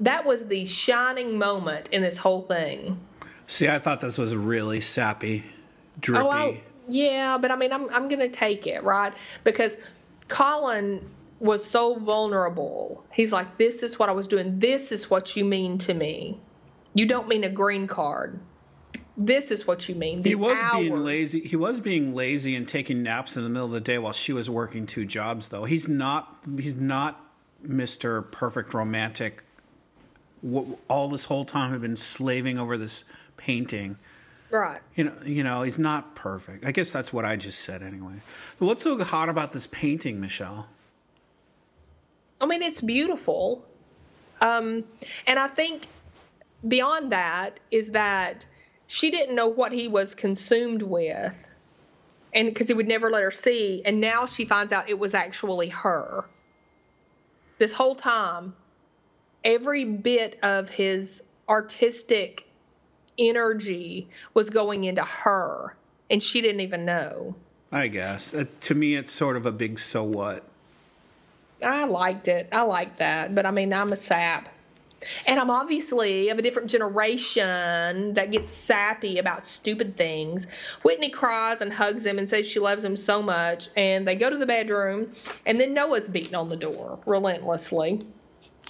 that was the shining moment in this whole thing. See, I thought this was really sappy, Oh, drippy. Oh, I, yeah, but I mean, I'm I'm gonna take it right because Colin was so vulnerable. He's like, "This is what I was doing. This is what you mean to me." You don't mean a green card. this is what you mean. The He was being lazy. He was being lazy and taking naps in the middle of the day while she was working two jobs. Though he's not. He's not Mister Perfect Romantic. All this whole time, have been slaving over this painting. Right. You know, you know, he's not perfect. I guess that's what I just said anyway. But what's so hot about this painting, Michelle? I mean, it's beautiful. Um, and I think beyond that is that she didn't know what he was consumed with. And because he would never let her see. And now she finds out it was actually her. This whole time, every bit of his artistic energy was going into her. And she didn't even know. I guess uh, to me, it's sort of a big so what. I liked it. I like that. But I mean, I'm a sap. And I'm obviously of a different generation that gets sappy about stupid things. Whitney cries and hugs him and says she loves him so much. And they go to the bedroom, and then Noah's beating on the door relentlessly.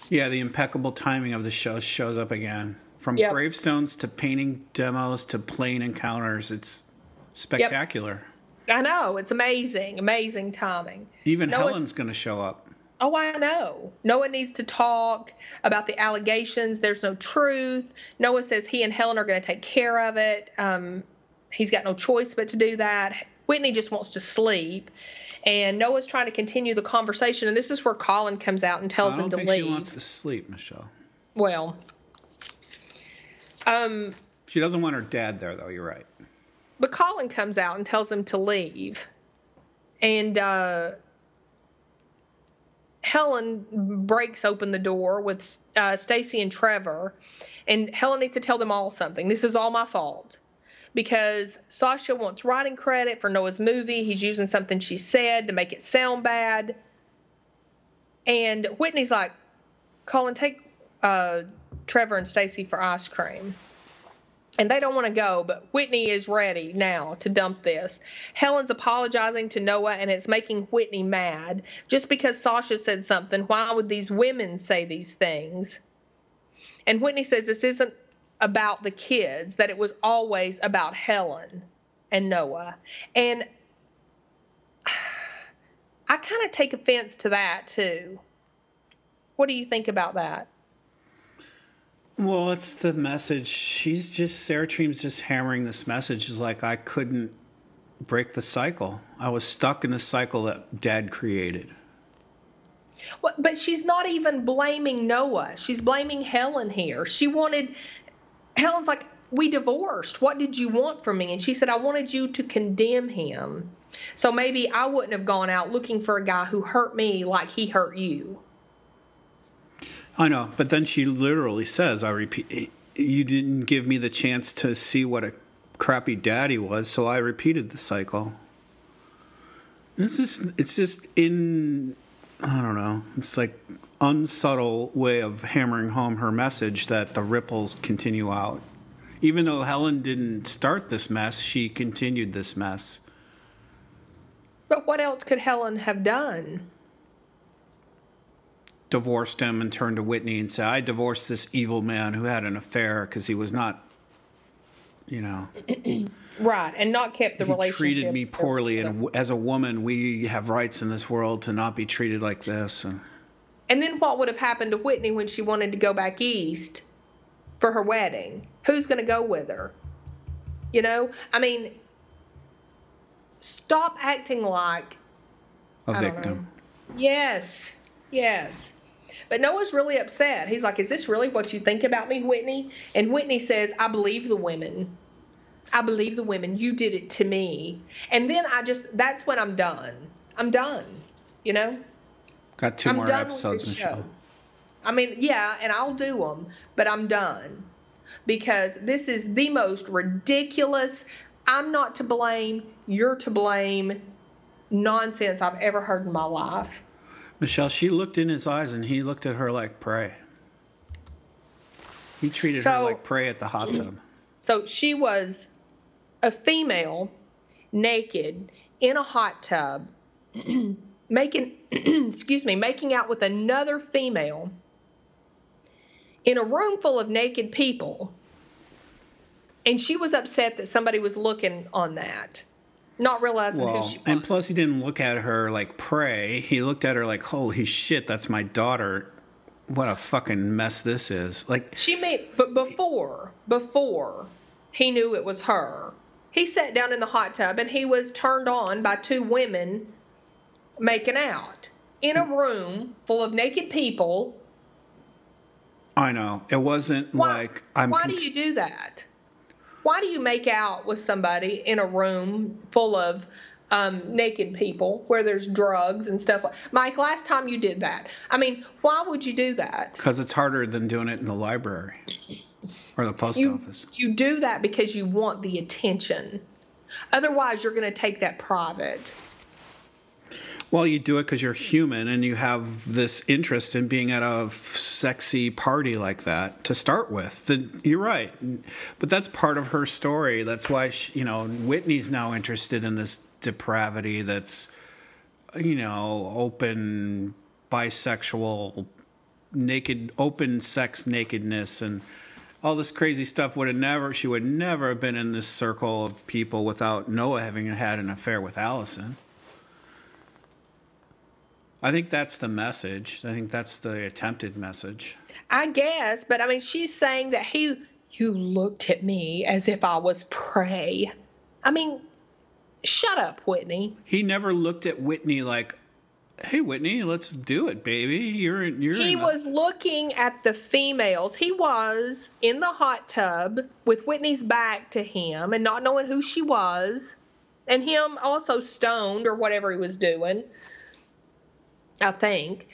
Yeah, the impeccable timing of the show shows up again. From Yep. gravestones to painting demos to plane encounters, it's spectacular. I know. It's amazing. Amazing timing. Even Noah's- Helen's going to show up. Oh, I know. Noah needs to talk about the allegations. There's no truth. Noah says he and Helen are going to take care of it. Um, he's got no choice but to do that. Whitney just wants to sleep. And Noah's trying to continue the conversation. And this is where Colin comes out and tells I him don't to think leave. she wants to sleep, Michelle. Well, um, She doesn't want her dad there, though. You're right. but Colin comes out and tells him to leave. And uh, Helen breaks open the door with uh, Stacy and Trevor, and Helen needs to tell them all something. This is all my fault because Sasha wants writing credit for Noah's movie. He's using something she said to make it sound bad. And Whitney's like, Colin, take uh, Trevor and Stacy for ice cream and they don't want to go, but Whitney is ready now to dump this. Helen's apologizing to Noah, and it's making Whitney mad. Just because Sasha said something, why would these women say these things? And Whitney says this isn't about the kids, that it was always about Helen and Noah. And I kind of take offense to that, too. What do you think about that? Well, it's the message. She's just, Sarah Treem's just hammering this message. Is like, I couldn't break the cycle. I was stuck in the cycle that dad created. Well, but she's not even blaming Noah. She's blaming Helen here. She wanted Helen's like, "We divorced. What did you want from me?" And she said, "I wanted you to condemn him. So maybe I wouldn't have gone out looking for a guy who hurt me like he hurt you." I know, but then she literally says, I repeat, you didn't give me the chance to see what a crappy daddy was, so I repeated the cycle. It's just, it's just in, I don't know, it's like unsubtle way of hammering home her message that the ripples continue out. Even though Helen didn't start this mess, she continued this mess. But what else could Helen have done? Divorced him and turned to Whitney and said, I divorced this evil man who had an affair because he was not, you know. Right, and not kept the he relationship. treated me poorly, and as a woman, we have rights in this world to not be treated like this. And And then what would have happened to Whitney when she wanted to go back east for her wedding? Who's going to go with her? You know, I mean, stop acting like a victim. Yes, yes. But Noah's really upset. He's like, Is this really what you think about me, Whitney? And Whitney says, I believe the women. I believe the women. You did it to me. And then I just, that's when I'm done. I'm done, you know? Got 2 I'm more episodes, Michelle. show. I mean, yeah, and I'll do them, but I'm done because this is the most ridiculous. I'm not to blame. You're to blame. Nonsense I've ever heard in my life. Michelle, she looked in his eyes, and he looked at her like prey. He treated her like prey at the hot tub. So she was a female, naked, in a hot tub, making, excuse me, making out with another female in a room full of naked people. and she was upset that somebody was looking on that, not realizing Well, who she was. and plus he didn't look at her like prey. He looked at her like, "Holy shit, that's my daughter." What a fucking mess this is. Like She made, but before, before he knew it was her, he sat down in the hot tub and he was turned on by two women making out in a room full of naked people. I know. It wasn't Why, like I'm why cons- do you do that? Why do you make out with somebody in a room full of um, naked people where there's drugs and stuff like Mike, last time you did that. I mean, why would you do that? Because it's harder than doing it in the library or the post you, office. you do that because you want the attention. Otherwise, you're going to take that private. Well, you do it because you're human and you have this interest in being at a sexy party like that to start with. You're right, but that's part of her story. That's why she, you know Whitney's now interested in this depravity. That's you know open bisexual, naked, open sex nakedness and all this crazy stuff would have never she would never have been in this circle of people without Noah having had an affair with Allison. I think that's the message. I think that's the attempted message. I guess, but I mean, she's saying that he, you looked at me as if I was prey. I mean, shut up, Whitney. He never looked at Whitney like, "Hey, Whitney, let's do it, baby. You're in, you're He in was looking at the females. He was in the hot tub with Whitney's back to him and not knowing who she was, and him also stoned or whatever he was doing. I think.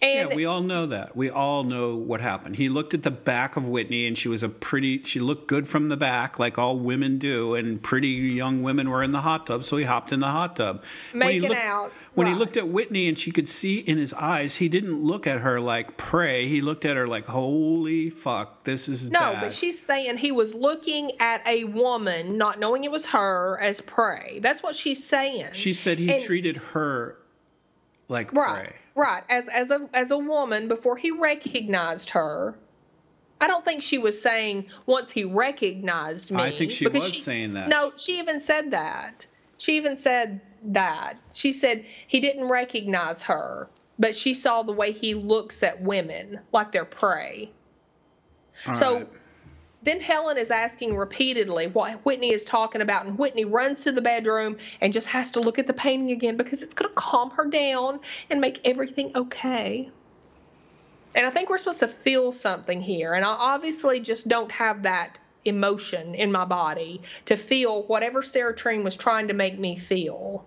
And Yeah, we all know that. We all know what happened. He looked at the back of Whitney, and she was a pretty. She looked good from the back, like all women do, and pretty young women were in the hot tub, so he hopped in the hot tub. When he Making looked- out, When he looked at Whitney, and she could see in his eyes, he didn't look at her like prey. He looked at her like, "Holy fuck, this is No, bad." but she's saying he was looking at a woman, not knowing it was her, as prey. That's what she's saying. She said he And- treated her like right, prey. right. As as a as a woman before he recognized her. I don't think she was saying once he recognized me. I think she was saying that. No, she even said that. She even said that. She said he didn't recognize her, but she saw the way he looks at women like they're prey. All so right. Then Helen is asking repeatedly what Whitney is talking about, and Whitney runs to the bedroom and just has to look at the painting again because it's going to calm her down and make everything okay. And I think we're supposed to feel something here, and I obviously just don't have that emotion in my body to feel whatever Sarah was trying to make me feel.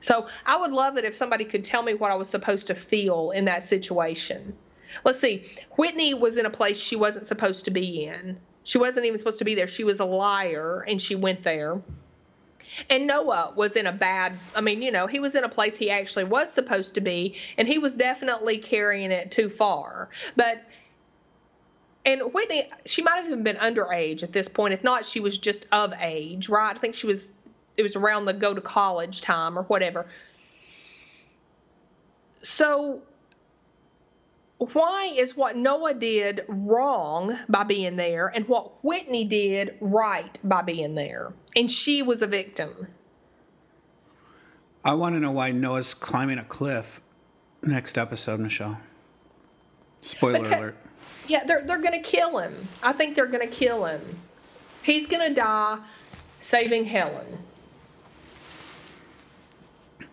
So I would love it if somebody could tell me what I was supposed to feel in that situation. Let's see. Whitney was in a place she wasn't supposed to be in. She wasn't even supposed to be there. She was a liar and she went there. And Noah was in a bad, I mean, you know, he was in a place he actually was supposed to be, and he was definitely carrying it too far. But, and Whitney, she might have even been underage at this point. If not, she was just of age, right? I think she was, it was around the go to college time or whatever. So, why is what Noah did wrong by being there and what Whitney did right by being there? And she was a victim. I want to know why Noah's climbing a cliff next episode, Michelle. Spoiler Because- alert. Yeah, they're they're gonna kill him. I think they're gonna kill him. He's gonna die saving Helen.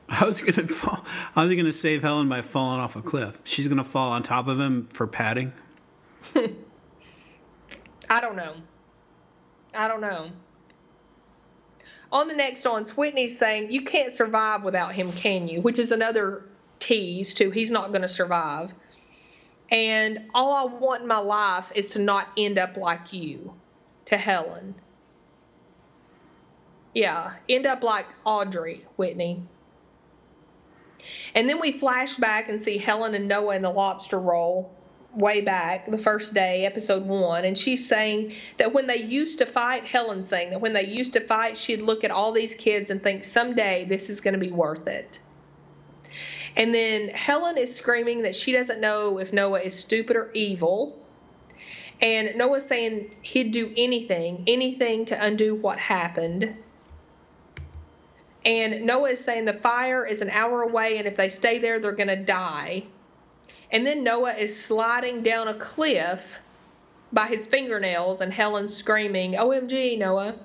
How's he gonna fall? How's he gonna save Helen by falling off a cliff? She's gonna fall on top of him for padding. I don't know. I don't know. On the next on, Whitney's saying you can't survive without him, can you? Which is another tease to he's not to survive. And all I want in my life is to not end up like you, to Helen. Yeah, end up like Audrey, Whitney. And then we flash back and see Helen and Noah in the lobster roll way back, the first day, episode one. And she's saying that when they used to fight, Helen's saying that when they used to fight, she'd look at all these kids and think, someday this is going to be worth it. And then Helen is screaming that she doesn't know if Noah is stupid or evil. And Noah's saying he'd do anything, anything to undo what happened. And Noah is saying the fire is an hour away, and if they stay there, they're going to die. And then Noah is sliding down a cliff by his fingernails, and Helen's screaming, OMG, Noah.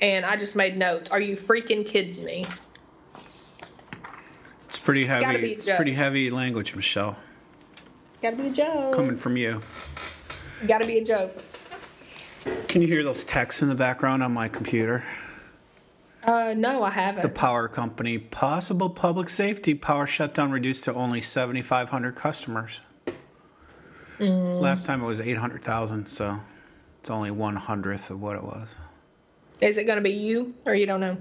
And I just made notes. Are you freaking kidding me? It's pretty gotta heavy. It's pretty heavy language, Michelle, It's got to be a joke. coming from you. Got to be a joke. Can you hear those texts in the background on my computer? Uh, no, I haven't. The power company possible public safety power shutdown reduced to only 7,500 customers. Mm. Last time it was 800,000, so it's only one hundredth of what it was. Is it going to be you, or you don't know?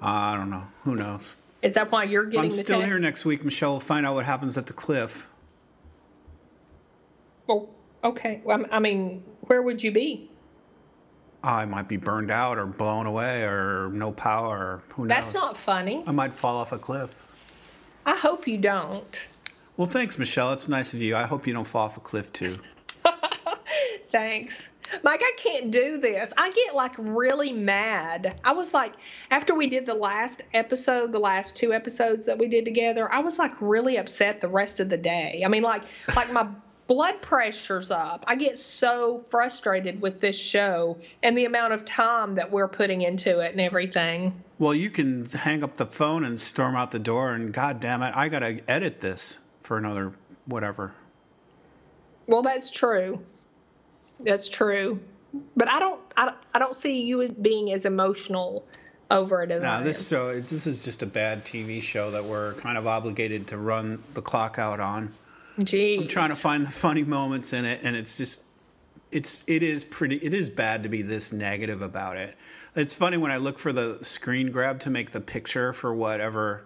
I don't know. Who knows? Is that why you're getting I'm still text? here next week, Michelle. We'll find out what happens at the cliff. Well, okay. Well, I mean, where would you be? I might be burned out or blown away or no power. Or who knows? That's not funny. I might fall off a cliff. I hope you don't. Well, thanks, Michelle. It's nice of you. I hope you don't fall off a cliff too. Thanks. Mike, I can't do this. I get like really mad. I was like, after we did the last episode, the last two episodes that we did together, I was like really upset the rest of the day. I mean, like, like my blood pressure's up. I get so frustrated with this show and the amount of time that we're putting into it and everything. Well, you can hang up the phone and storm out the door, and God damn it, I gotta edit this for another whatever. Well, that's true. That's true. But I don't, I, don't- I don't see you being as emotional over it as I Now, am. this so this is just a bad TV show that we're kind of obligated to run the clock out on. Jeez. I'm trying to find the funny moments in it, and it's just it's it is pretty it is bad to be this negative about it. It's funny when I look for the screen grab to make the picture for whatever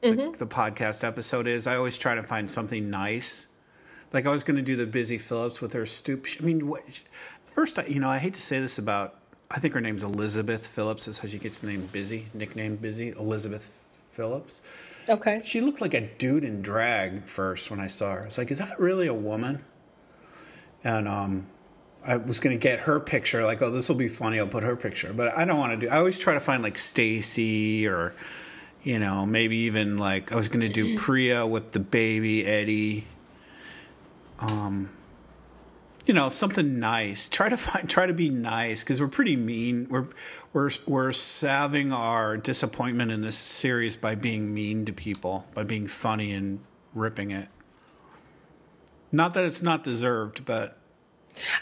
the, mm-hmm. the podcast episode is. I always try to find something nice. Like I was going to do the Busy Phillips with her stoop. I mean, what, first, I, you know, I hate to say this about. I think her name's Elizabeth Phillips. Is how she gets the name Busy, nicknamed Busy. Elizabeth Phillips. Okay. She looked like a dude in drag first when I saw her. I was like, is that really a woman? And um, I was going to get her picture, like, oh, this will be funny. I'll put her picture. But I don't want to do I always try to find like Stacy or, you know, maybe even like I was going to do Priya with the baby Eddie. Um, you know, something nice. Try to find, try to be nice because we're pretty mean. We're we're we're salving our disappointment in this series by being mean to people, by being funny and ripping it. Not that it's not deserved, but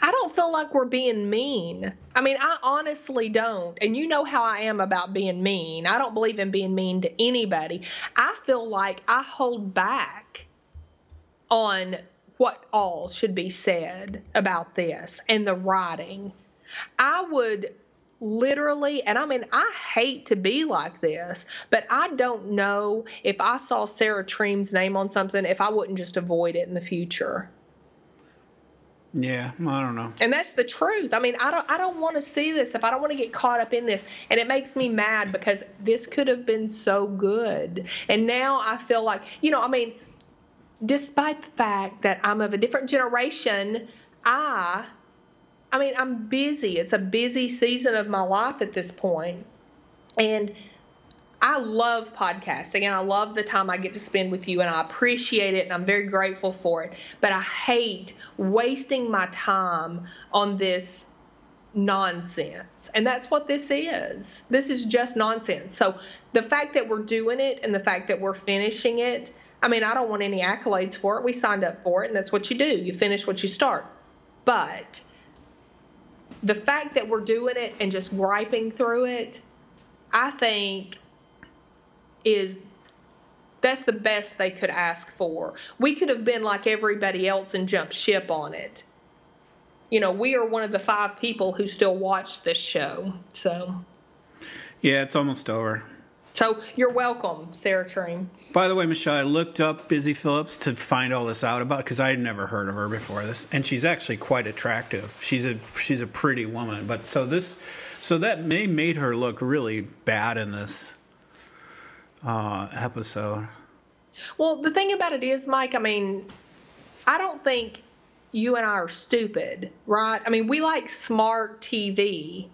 I don't feel like we're being mean. I mean, I honestly don't. And you know how I am about being mean. I don't believe in being mean to anybody. I feel like I hold back on what all should be said about this and the writing. I would literally, and I mean, I hate to be like this, but I don't know if I saw Sarah Treem's name on something, if I wouldn't just avoid it in the future. yeah, I don't know. And that's the truth. I mean, I don't I don't want to see this if I don't want to get caught up in this. And it makes me mad because this could have been so good. And now I feel like, you know, I mean, despite the fact that I'm of a different generation, I I mean, I'm busy. It's a busy season of my life at this point. And I love podcasting and I love the time I get to spend with you and I appreciate it and I'm very grateful for it. But I hate wasting my time on this nonsense. And that's what this is. This is just nonsense. So the fact that we're doing it and the fact that we're finishing it, I mean, I don't want any accolades for it. We signed up for it and that's what you do. You finish what you start. But the fact that we're doing it and just griping through it, I think is that's the best they could ask for. We could have been like everybody else and jumped ship on it. You know, we are one of the five people who still watch this show. So, Yeah, it's almost over. So you're welcome, Sarah Treem. By the way, Michelle, I looked up Busy Phillips to find all this out about because I had never heard of her before this, and she's actually quite attractive. She's a she's a pretty woman, but so this so that may made her look really bad in this uh, episode. Well, the thing about it is, Mike, I mean, I don't think you and I are stupid, right? I mean, we like smart TV.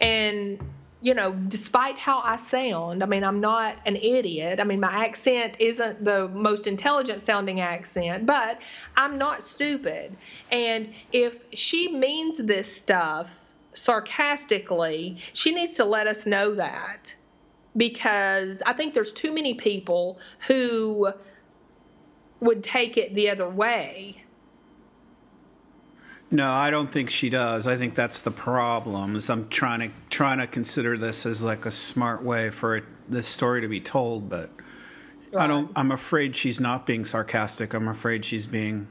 And, you know, despite how I sound, I mean, I'm not an idiot. I mean, my accent isn't the most intelligent sounding accent, but I'm not stupid. And if she means this stuff sarcastically, she needs to let us know that because I think there's too many people who would take it the other way. No, I don't think she does. I think that's the problem. Is I'm trying to trying to consider this as like a smart way for it, this story to be told, but I don't. I'm afraid she's not being sarcastic. I'm afraid she's being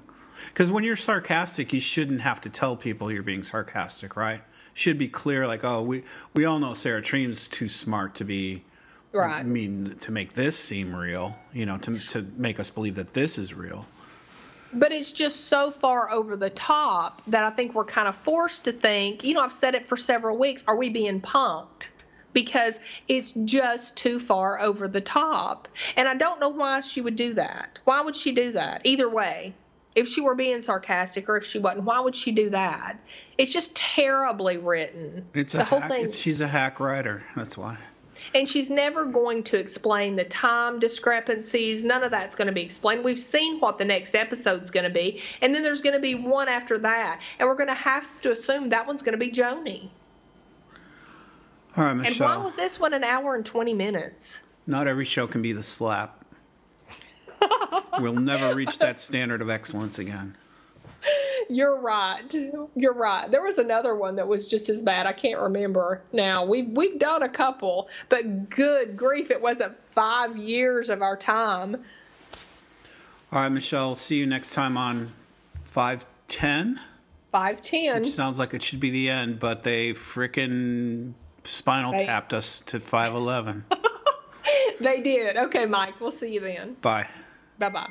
because when you're sarcastic, you shouldn't have to tell people you're being sarcastic, right? Should be clear, like, oh, we we all know Sarah Treem's too smart to be Right. I mean to make this seem real. You know, to to make us believe that this is real. But it's just so far over the top that I think we're kind of forced to think, you know, I've said it for several weeks, are we being punked? Because it's just too far over the top. And I don't know why she would do that. Why would she do that? Either way, if she were being sarcastic or if she wasn't, why would she do that? It's just terribly written. It's the a whole hack, thing. it's, she's a hack writer. That's why. And she's never going to explain the time discrepancies. None of that's going to be explained. We've seen what the next episode's going to be. And then there's going to be one after that. And we're going to have to assume that one's going to be Joanie. All right, Michelle. And why was this one an hour and 20 minutes? Not every show can be the slap. we'll never reach that standard of excellence again. You're right. You're right. There was another one that was just as bad. I can't remember now. We've we've done a couple, but good grief, it wasn't five years of our time. All right, Michelle. See you next time on five ten. Five ten. Which sounds like it should be the end, but they frickin' spinal Right. tapped us to five eleven. They did. Okay, Mike. We'll see you then. Bye. Bye bye.